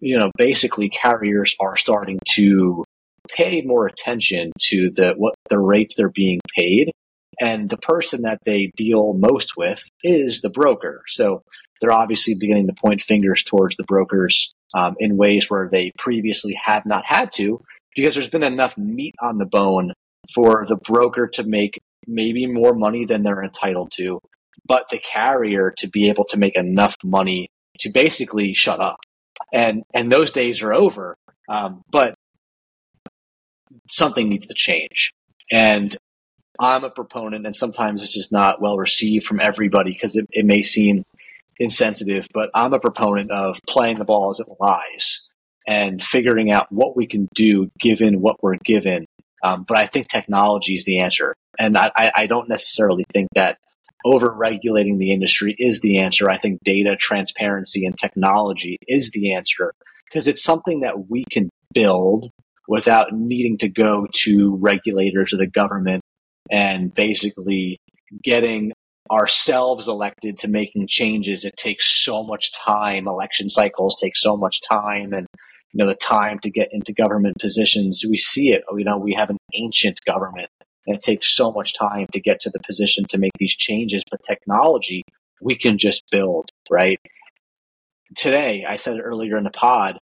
S1: you know, basically carriers are starting to pay more attention to the what the rates they're being paid. And the person that they deal most with is the broker. So they're obviously beginning to point fingers towards the brokers um, in ways where they previously have not had to because there's been enough meat on the bone for the broker to make maybe more money than they're entitled to but the carrier to be able to make enough money to basically shut up. And and those days are over. Um, but something needs to change. And I'm a proponent, and sometimes this is not well received from everybody because it, it may seem insensitive, but I'm a proponent of playing the ball as it lies and figuring out what we can do given what we're given. Um, but I think technology is the answer. And I, I don't necessarily think that over regulating the industry is the answer. I think data, transparency, and technology is the answer because it's something that we can build without needing to go to regulators or the government and basically getting ourselves elected to making changes. It takes so much time. Election cycles take so much time. And you know, the time to get into government positions. We see it. You know, we have an ancient government and it takes so much time to get to the position to make these changes. But technology, we can just build, right? Today, I said it earlier in the pod,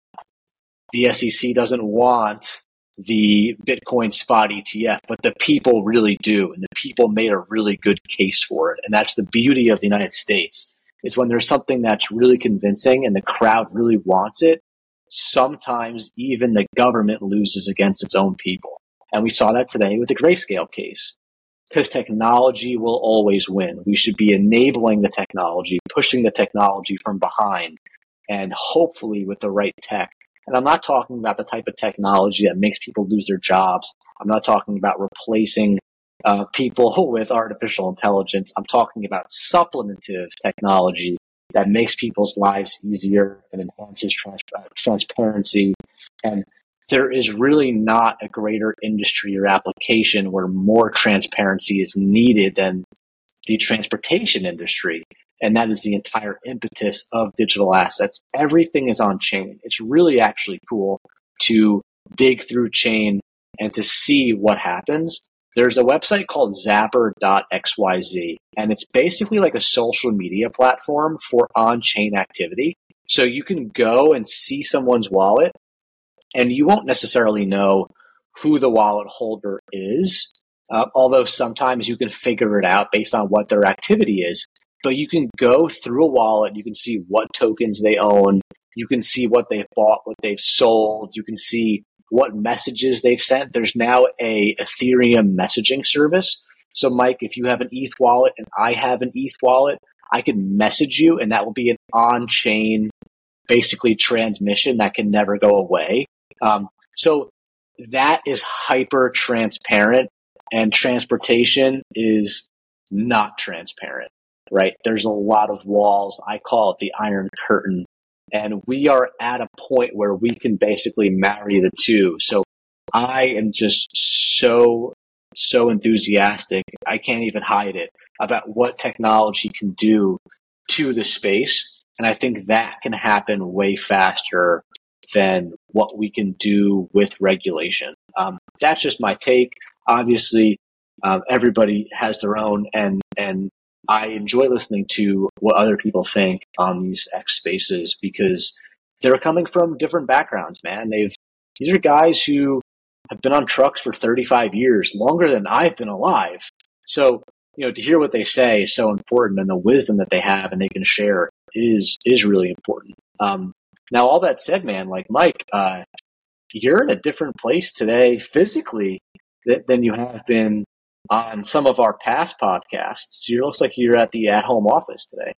S1: the SEC doesn't want the Bitcoin spot ETF, but the people really do. And the people made a really good case for it. And that's the beauty of the United States is when there's something that's really convincing and the crowd really wants it, sometimes even the government loses against its own people. And we saw that today with the grayscale case. Because technology will always win. We should be enabling the technology, pushing the technology from behind, and hopefully with the right tech, and I'm not talking about the type of technology that makes people lose their jobs. I'm not talking about replacing uh, people with artificial intelligence. I'm talking about supplementive technology that makes people's lives easier and enhances trans- uh, transparency. And there is really not a greater industry or application where more transparency is needed than the transportation industry. And that is the entire impetus of digital assets. Everything is on chain. It's really actually cool to dig through chain and to see what happens. There's a website called zapper.xyz, and it's basically like a social media platform for on chain activity. So you can go and see someone's wallet, and you won't necessarily know who the wallet holder is, uh, although sometimes you can figure it out based on what their activity is. But you can go through a wallet, you can see what tokens they own, you can see what they've bought, what they've sold, you can see what messages they've sent. There's now a Ethereum messaging service. So Mike, if you have an ETH wallet and I have an ETH wallet, I can message you and that will be an on-chain basically transmission that can never go away. Um, so that is hyper transparent and transportation is not transparent right? There's a lot of walls. I call it the Iron Curtain. And we are at a point where we can basically marry the two. So I am just so, so enthusiastic. I can't even hide it about what technology can do to the space. And I think that can happen way faster than what we can do with regulation. Um, that's just my take. Obviously, um, everybody has their own, and and I enjoy listening to what other people think on these X spaces because they're coming from different backgrounds, man. They've these are guys who have been on trucks for 35 years, longer than I've been alive. So, you know, to hear what they say is so important and the wisdom that they have and they can share is is really important. Um, now, all that said, man, like Mike, uh, you're in a different place today physically than you have been on some of our past podcasts. It looks like you're at the at home office today.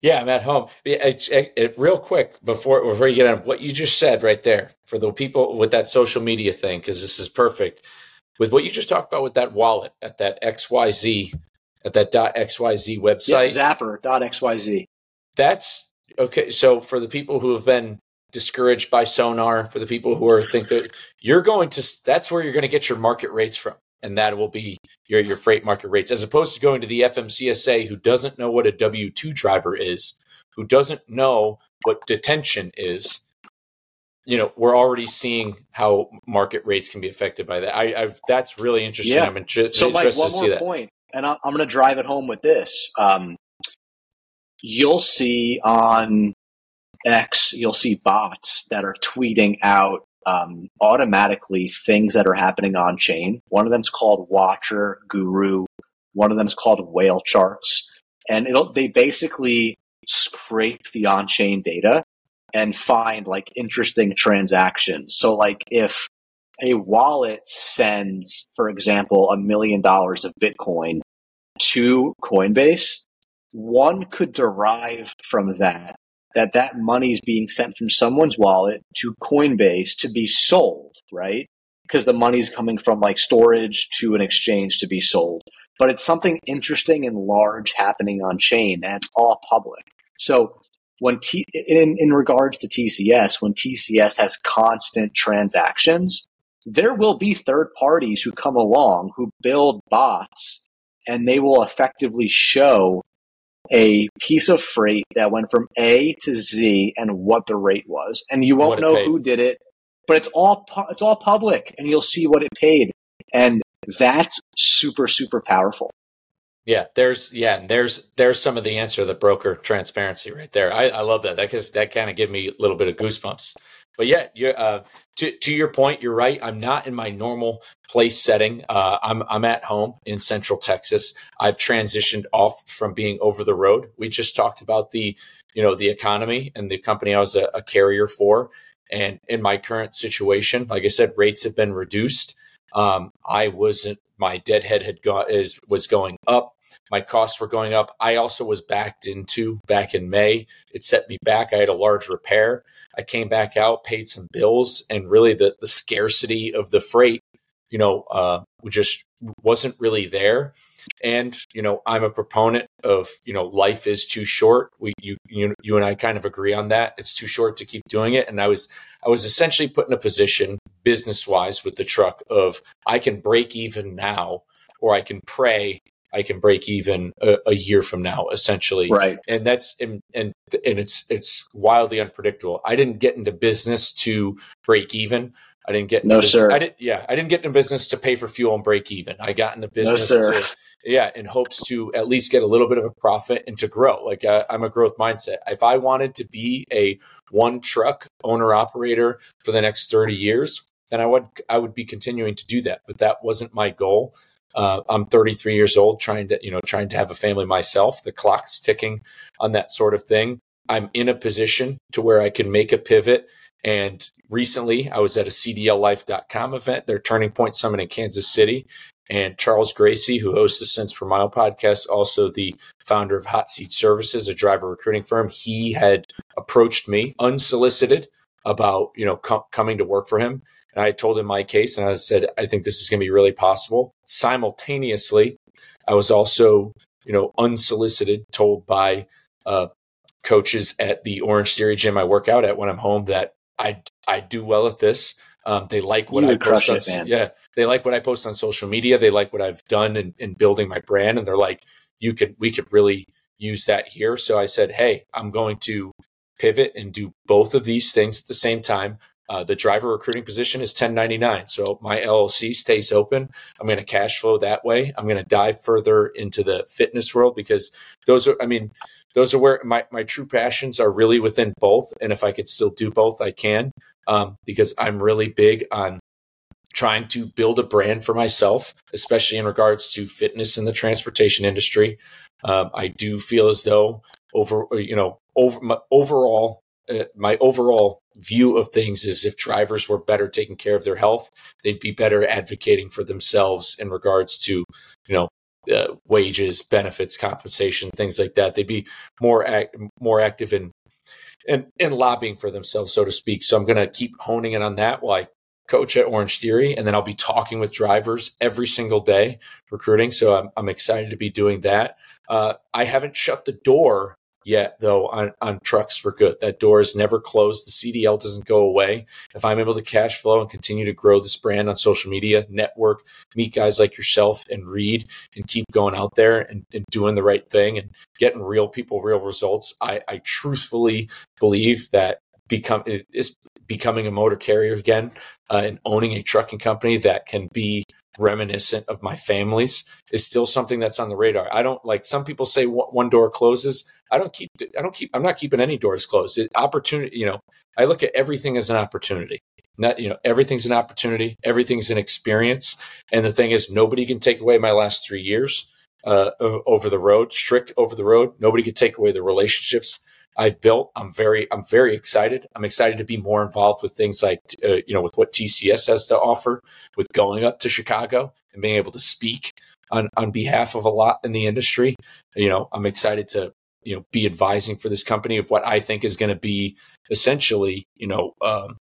S2: Yeah, I'm at home. It, it, it, real quick before before you get on what you just said right there for the people with that social media thing because this is perfect with what you just talked about with that wallet at that XYZ at that dot .xyz website.
S1: Yeah, Zapper .xyz.
S2: That's okay. So for the people who have been discouraged by Sonar, for the people who are think that you're going to that's where you're going to get your market rates from and that will be your your freight market rates as opposed to going to the FMCSA who doesn't know what a W2 driver is, who doesn't know what detention is. You know, we're already seeing how market rates can be affected by that. I, I that's really interesting. Yeah. I'm inter-
S1: so,
S2: interested
S1: Mike, one more point, and I'm going to drive it home with this. Um, you'll see on X, you'll see bots that are tweeting out um, automatically things that are happening on chain. One of them is called Watcher Guru. One of them is called Whale Charts, and it'll they basically scrape the on chain data and find like interesting transactions. So like if a wallet sends, for example, a million dollars of Bitcoin to Coinbase, one could derive from that that that money is being sent from someone's wallet to Coinbase to be sold, right? Because the money's coming from like storage to an exchange to be sold. But it's something interesting and large happening on chain and it's all public. So when T in, in regards to TCS, when TCS has constant transactions, there will be third parties who come along who build bots and they will effectively show a piece of freight that went from A to Z and what the rate was. And you won't know who did it. but it's all it's all public, and you'll see what it paid, and that's super super powerful.
S2: Yeah, there's yeah, and there's there's some of the answer, the broker transparency right there. I, I love that. That cause that kind of give me a little bit of goosebumps. But yeah, you uh, to to your point, you're right. I'm not in my normal place setting. Uh, I'm I'm at home in Central Texas. I've transitioned off from being over the road. We just talked about the you know the economy and the company I was a, a carrier for. And in my current situation, like I said, rates have been reduced. Um, I wasn't my deadhead had gone is was going up my costs were going up. I also was backed into back in May. It set me back. I had a large repair. I came back out, paid some bills, and really the, the scarcity of the freight, you know, uh, just wasn't really there. And you know, I'm a proponent of you know, life is too short. We you you you and I kind of agree on that. It's too short to keep doing it. And I was I was essentially put in a position business wise with the truck of I can break even now, or I can pray I can break even a, a, year from now, essentially.
S1: Right.
S2: And that's and, and and it's it's wildly unpredictable. I didn't get into business to break even. I didn't get into
S1: no
S2: business,
S1: sir.
S2: I didn't. Yeah, I didn't get into business to pay for fuel and break even. I got into business
S1: no,
S2: to yeah, in hopes to at least get a little bit of a profit and to grow. Like uh, I'm a growth mindset. If I wanted to be a one truck owner operator for the next 30 years, then I would I would be continuing to do that. But that wasn't my goal. Uh, I'm 33 years old, trying to you know trying to have a family myself. The clock's ticking on that sort of thing. I'm in a position to where I can make a pivot. And recently, I was at a CDLLife.com event, their Turning Point Summit in Kansas City. And Charles Gracie, who hosts the Cents Per Mile podcast, also the founder of Hot Seat Services, a driver recruiting firm, he had approached me unsolicited about you know com- coming to work for him and I told him my case and I said, I think this is going to be really possible. Simultaneously, I was also, you know, unsolicited told by uh, coaches at the Orange Theory gym I work out at when I'm home that I, I do well at this. Um, they like what
S1: you
S2: I post on,
S1: it,
S2: yeah, they like what I post on social media. They like what I've done in, in building my brand. And they're like, you could, we could really use that here. So I said, Hey, I'm going to pivot and do both of these things at the same time. Uh, the driver recruiting position is 1099. So my LLC stays open. I'm going to cash flow that way. I'm going to dive further into the fitness world because those are, I mean, those are where my, my true passions are really within both. And if I could still do both, I can um, because I'm really big on trying to build a brand for myself, especially in regards to fitness in the transportation industry. Um, I do feel as though over, you know, over my, overall, uh, my overall view of things is if drivers were better taking care of their health, they'd be better advocating for themselves in regards to, you know, uh, wages, benefits, compensation, things like that. They'd be more act, more active in, in lobbying for themselves, so to speak. So I'm going to keep honing in on that while I coach at Orange Theory, and then I'll be talking with drivers every single day recruiting. So I'm, I'm excited to be doing that. Uh, I haven't shut the door yet, though, on, on trucks for good. That door is never closed. The CDL doesn't go away. If I'm able to cash flow and continue to grow this brand on social media, network, meet guys like yourself and Reed and keep going out there and, and doing the right thing and getting real people, real results, I, I truthfully believe that become is becoming a motor carrier again uh, and owning a trucking company that can be reminiscent of my family's is still something that's on the radar. I don't like some people say one door closes. I don't keep I don't keep I'm not keeping any doors closed. It, opportunity, you know, I look at everything as an opportunity. Not, you know, everything's an opportunity, everything's an experience. And the thing is nobody can take away my last 3 years uh, over the road, strict over the road. Nobody can take away the relationships I've built. I'm very, I'm very excited. I'm excited to be more involved with things like, uh, you know, with what TCS has to offer, with going up to Chicago and being able to speak on on behalf of a lot in the industry. You know, I'm excited to, you know, be advising for this company of what I think is going to be essentially, you know, um,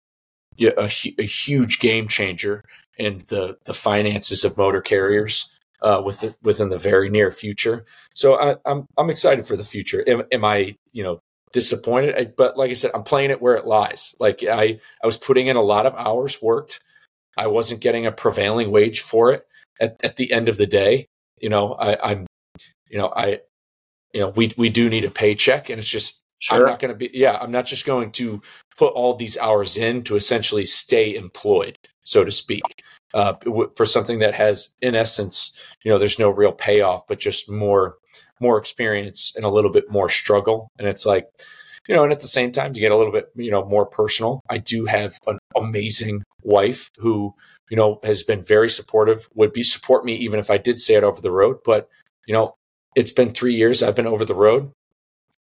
S2: a, a huge game changer in the the finances of motor carriers. Uh, with the, within the very near future, so I, I'm I'm excited for the future. Am, am I you know disappointed. But like I said, I'm playing it where it lies. Like I, I was putting in a lot of hours worked. I wasn't getting a prevailing wage for it at, at the end of the day. You know, I, I'm, you know, I, you know, we, we do need a paycheck and it's just, Sure. I'm not going to be, yeah, I'm not just going to put all these hours in to essentially stay employed, so to speak, uh, for something that has, in essence, you know, there's no real payoff, but just more, more experience and a little bit more struggle. And it's like, you know, and at the same time, to get a little bit, you know, more personal, I do have an amazing wife who, you know, has been very supportive, would be support me even if I did say it over the road. But, you know, it's been three years I've been over the road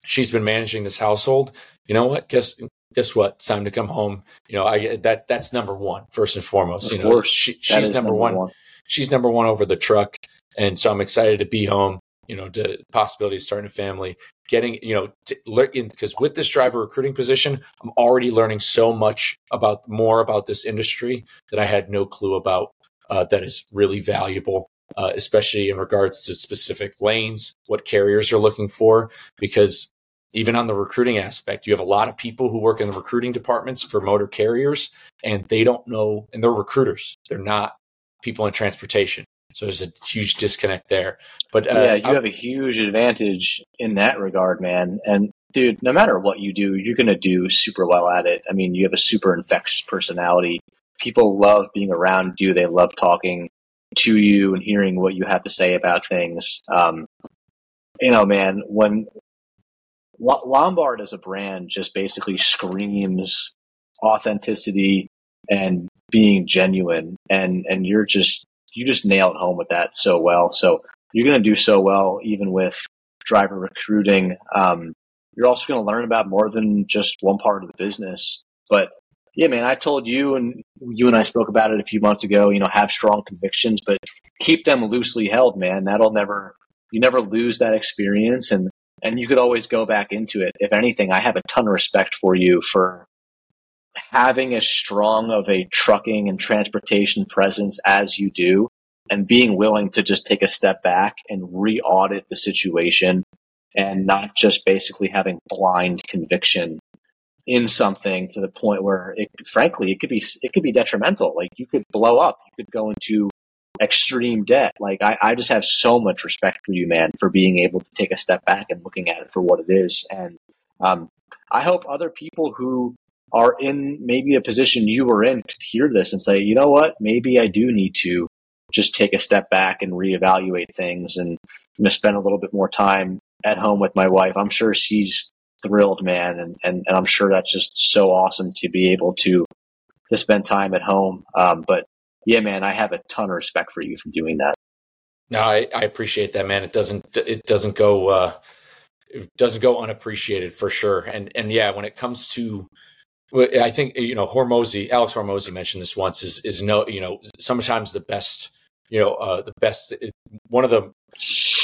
S2: she's been managing this household. You know what? Guess guess what? It's time to come home. You know, I that that's number one first and foremost. You know, she, she's number, number one. one. She's number one over the truck, and so I'm excited to be home. You know, to possibility starting a family, getting you know, to learn because with this driver recruiting position, I'm already learning so much about more about this industry that I had no clue about. Uh, that is really valuable uh, especially in regards to specific lanes, what carriers are looking for, because even on the recruiting aspect, you have a lot of people who work in the recruiting departments for motor carriers and they don't know, and they're recruiters. They're not people in transportation. So there's a huge disconnect there. But
S1: uh, yeah, you have a huge advantage in that regard, man. And dude, no matter what you do, you're going to do super well at it. I mean, you have a super infectious personality. People love being around you. They love talking to you and hearing what you have to say about things. Um, you know, man, when Lombard as a brand just basically screams authenticity and being genuine and and you're just you just nail it home with that so well. So you're going to do so well even with driver recruiting. Um, you're also going to learn about more than just one part of the business. But yeah man i told you and you and i spoke about it a few months ago you know have strong convictions but keep them loosely held man. That'll never you never lose that experience and and you could always go back into it. If anything, I have a ton of respect for you for having as strong of a trucking and transportation presence as you do and being willing to just take a step back and re-audit the situation and not just basically having blind conviction in something to the point where it frankly it could be it could be detrimental like you could blow up you could go into extreme debt. Like I, I just have so much respect for you, man, for being able to take a step back and looking at it for what it is. And um, I hope other people who are in maybe a position you were in could hear this and say, you know what, maybe I do need to just take a step back and reevaluate things and spend a little bit more time at home with my wife. I'm sure she's thrilled, man, and, and, and I'm sure that's just so awesome to be able to to spend time at home. Um, but yeah, man, I have a ton of respect for you for doing that.
S2: No, I, I appreciate that, man. It doesn't it doesn't go uh, it doesn't go unappreciated for sure. And and yeah, when it comes to I think you know Hormozi, Alex Hormozi mentioned this once. Is is no you know sometimes the best you know uh, the best one of the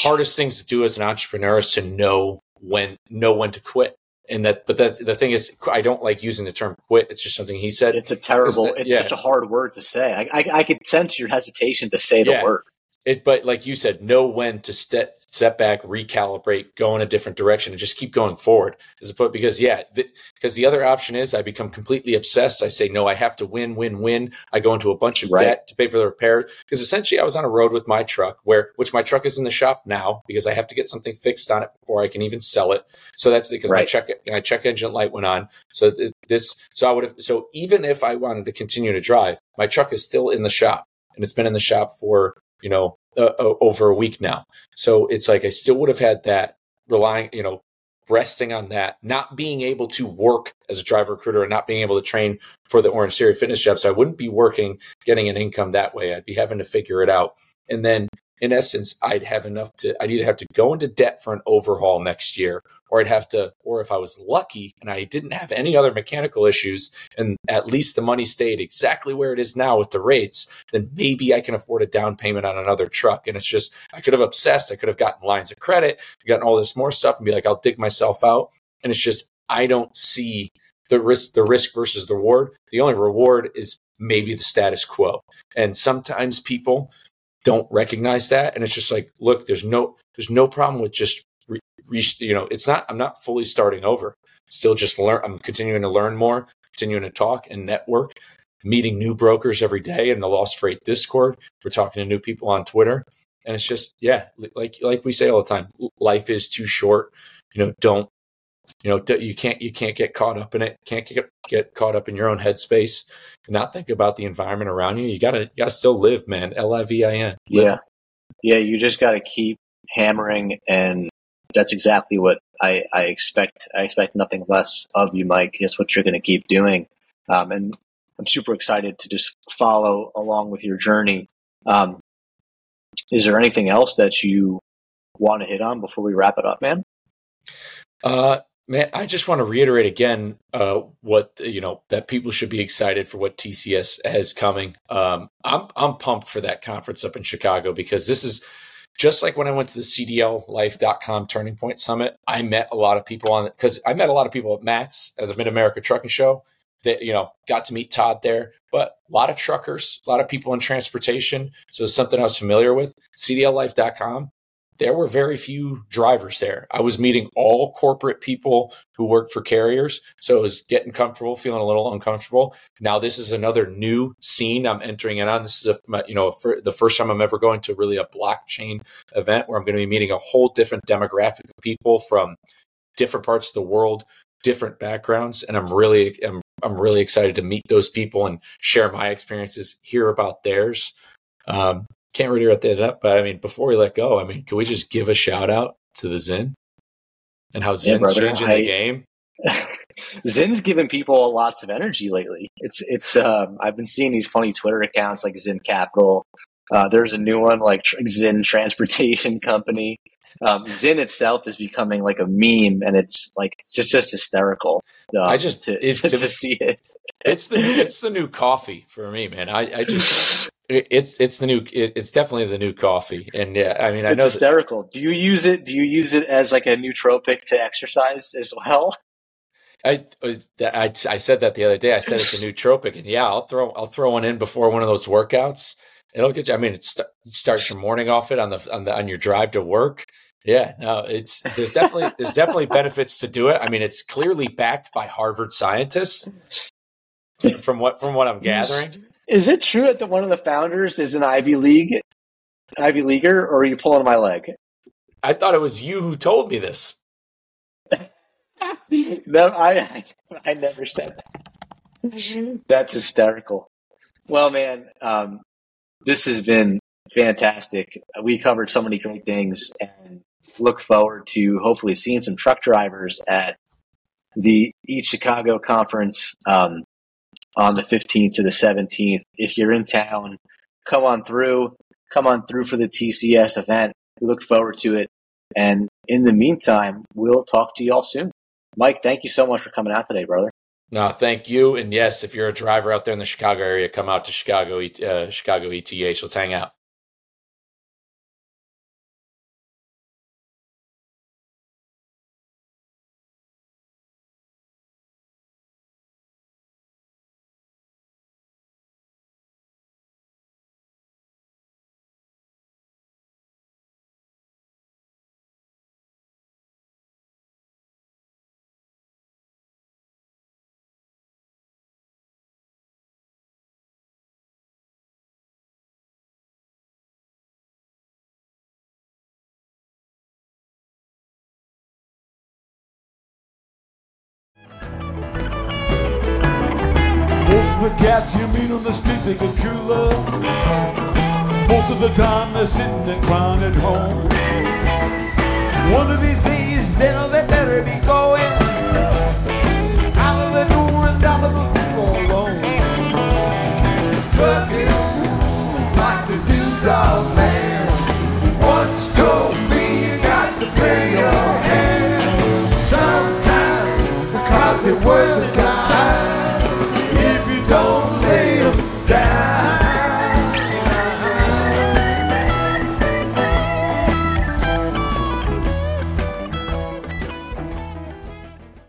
S2: hardest things to do as an entrepreneur is to know when know when to quit and that but that the thing is i don't like using the term quit it's just something he said
S1: it's a terrible it's yeah. such a hard word to say I, I, I could sense your hesitation to say the yeah. word
S2: it, but like you said, know when to step step back, recalibrate, go in a different direction, and just keep going forward. As opposed, because yeah, because the, the, other option is I become completely obsessed. I say no, I have to win, win, win. I go into a bunch of right. debt to pay for the repair. Because essentially, I was on a road with my truck, where which my truck is in the shop now because I have to get something fixed on it before I can even sell it. So that's because right. my check my check engine light went on. So this, so I would have. So even if I wanted to continue to drive, my truck is still in the shop and it's been in the shop for you know, uh, uh, over a week now. So it's like I still would have had that relying, you know, resting on that, not being able to work as a driver recruiter and not being able to train for the Orange Theory fitness job. So I wouldn't be working, getting an income that way. I'd be having to figure it out. And then in essence, I'd have enough to, I'd either have to go into debt for an overhaul next year, or I'd have to, or if I was lucky and I didn't have any other mechanical issues and at least the money stayed exactly where it is now with the rates, then maybe I can afford a down payment on another truck. And it's just, I could have obsessed. I could have gotten lines of credit, gotten all this more stuff and be like, I'll dig myself out. And it's just, I don't see the risk, the risk versus the reward. The only reward is maybe the status quo. And sometimes people, don't recognize that. And it's just like look there's no there's no problem with just re, re, you know it's not i'm not fully starting over. Still just learn i'm continuing to learn more continuing to talk and network meeting new brokers every day in the lost freight discord. We're talking to new people on twitter. And it's just yeah like like we say all the time life is too short. You know don't you know you can't you can't get caught up in it can't get, get caught up in your own headspace and not think about the environment around you. You gotta you gotta still live man. L-i-v-i-n
S1: yeah. Yeah you just gotta keep hammering and that's exactly what I, I expect. I expect nothing less of you mike. That's what you're going to keep doing. Um, and i'm super excited to just follow along with your journey. Um, is there anything else that you want to hit on before we wrap it up man?
S2: Uh, Man, I just want to reiterate again uh, what you know that people should be excited for what TCS has coming. Um, I'm I'm pumped for that conference up in Chicago because this is just like when I went to the CDLLife.com Turning Point Summit. I met a lot of people on because I met a lot of people at MATS at the Mid America Trucking Show. That you know got to meet Todd there, but a lot of truckers, a lot of people in transportation. So it's something I was familiar with. CDLLife.com there were very few drivers there. I was meeting all corporate people who work for carriers. So it was getting comfortable, feeling a little uncomfortable. Now this is another new scene I'm entering in on. This is a, you know, the first time I'm ever going to really a blockchain event where I'm going to be meeting a whole different demographic of people from different parts of the world, different backgrounds. And I'm really, I'm, I'm really excited to meet those people and share my experiences, hear about theirs. Um, can't really wrap that up, but I mean, before we let go, I mean, can we just give a shout out to the Zyn and how Zyn's yeah, changing I, the game?
S1: Zyn's given people lots of energy lately. It's it's um, I've been seeing these funny Twitter accounts like Zyn Capital. Uh, there's a new one like Zyn Transportation Company. Um, Zyn itself is becoming like a meme, and it's like it's just just hysterical.
S2: Uh, I just to, to, to, see it. It's the it's the new coffee for me, man. I, I just it's it's the new it's definitely the new coffee, and yeah, I mean I
S1: it's
S2: know
S1: hysterical. That, do you use it? Do you use it as like a nootropic to exercise as well?
S2: I, I I said that the other day. I said it's a nootropic, and yeah, I'll throw I'll throw one in before one of those workouts. It'll get you. I mean, it st- starts your morning off it on the on the on your drive to work. Yeah, no, it's there's definitely there's definitely benefits to do it. I mean, it's clearly backed by Harvard scientists. From what from what I'm gathering,
S1: is it true that one of the founders is an Ivy League Ivy Leaguer, or are you pulling my leg?
S2: I thought it was you who told me this.
S1: no, I I never said that. That's hysterical. Well, man, um, this has been fantastic. We covered so many great things, and look forward to hopefully seeing some truck drivers at the ETH Chicago conference. Um, on the 15th to the 17th. If you're in town, come on through. Come on through for the TCS event. We look forward to it. And in the meantime, we'll talk to you all soon. Mike, thank you so much for coming out today, brother.
S2: No, thank you. And yes, if you're a driver out there in the Chicago area, come out to Chicago, uh, Chicago ETH. Let's hang out.
S3: At you meet on the street, they get cooler. Most of the time they're sitting and crying at home. One of these days, they they better be going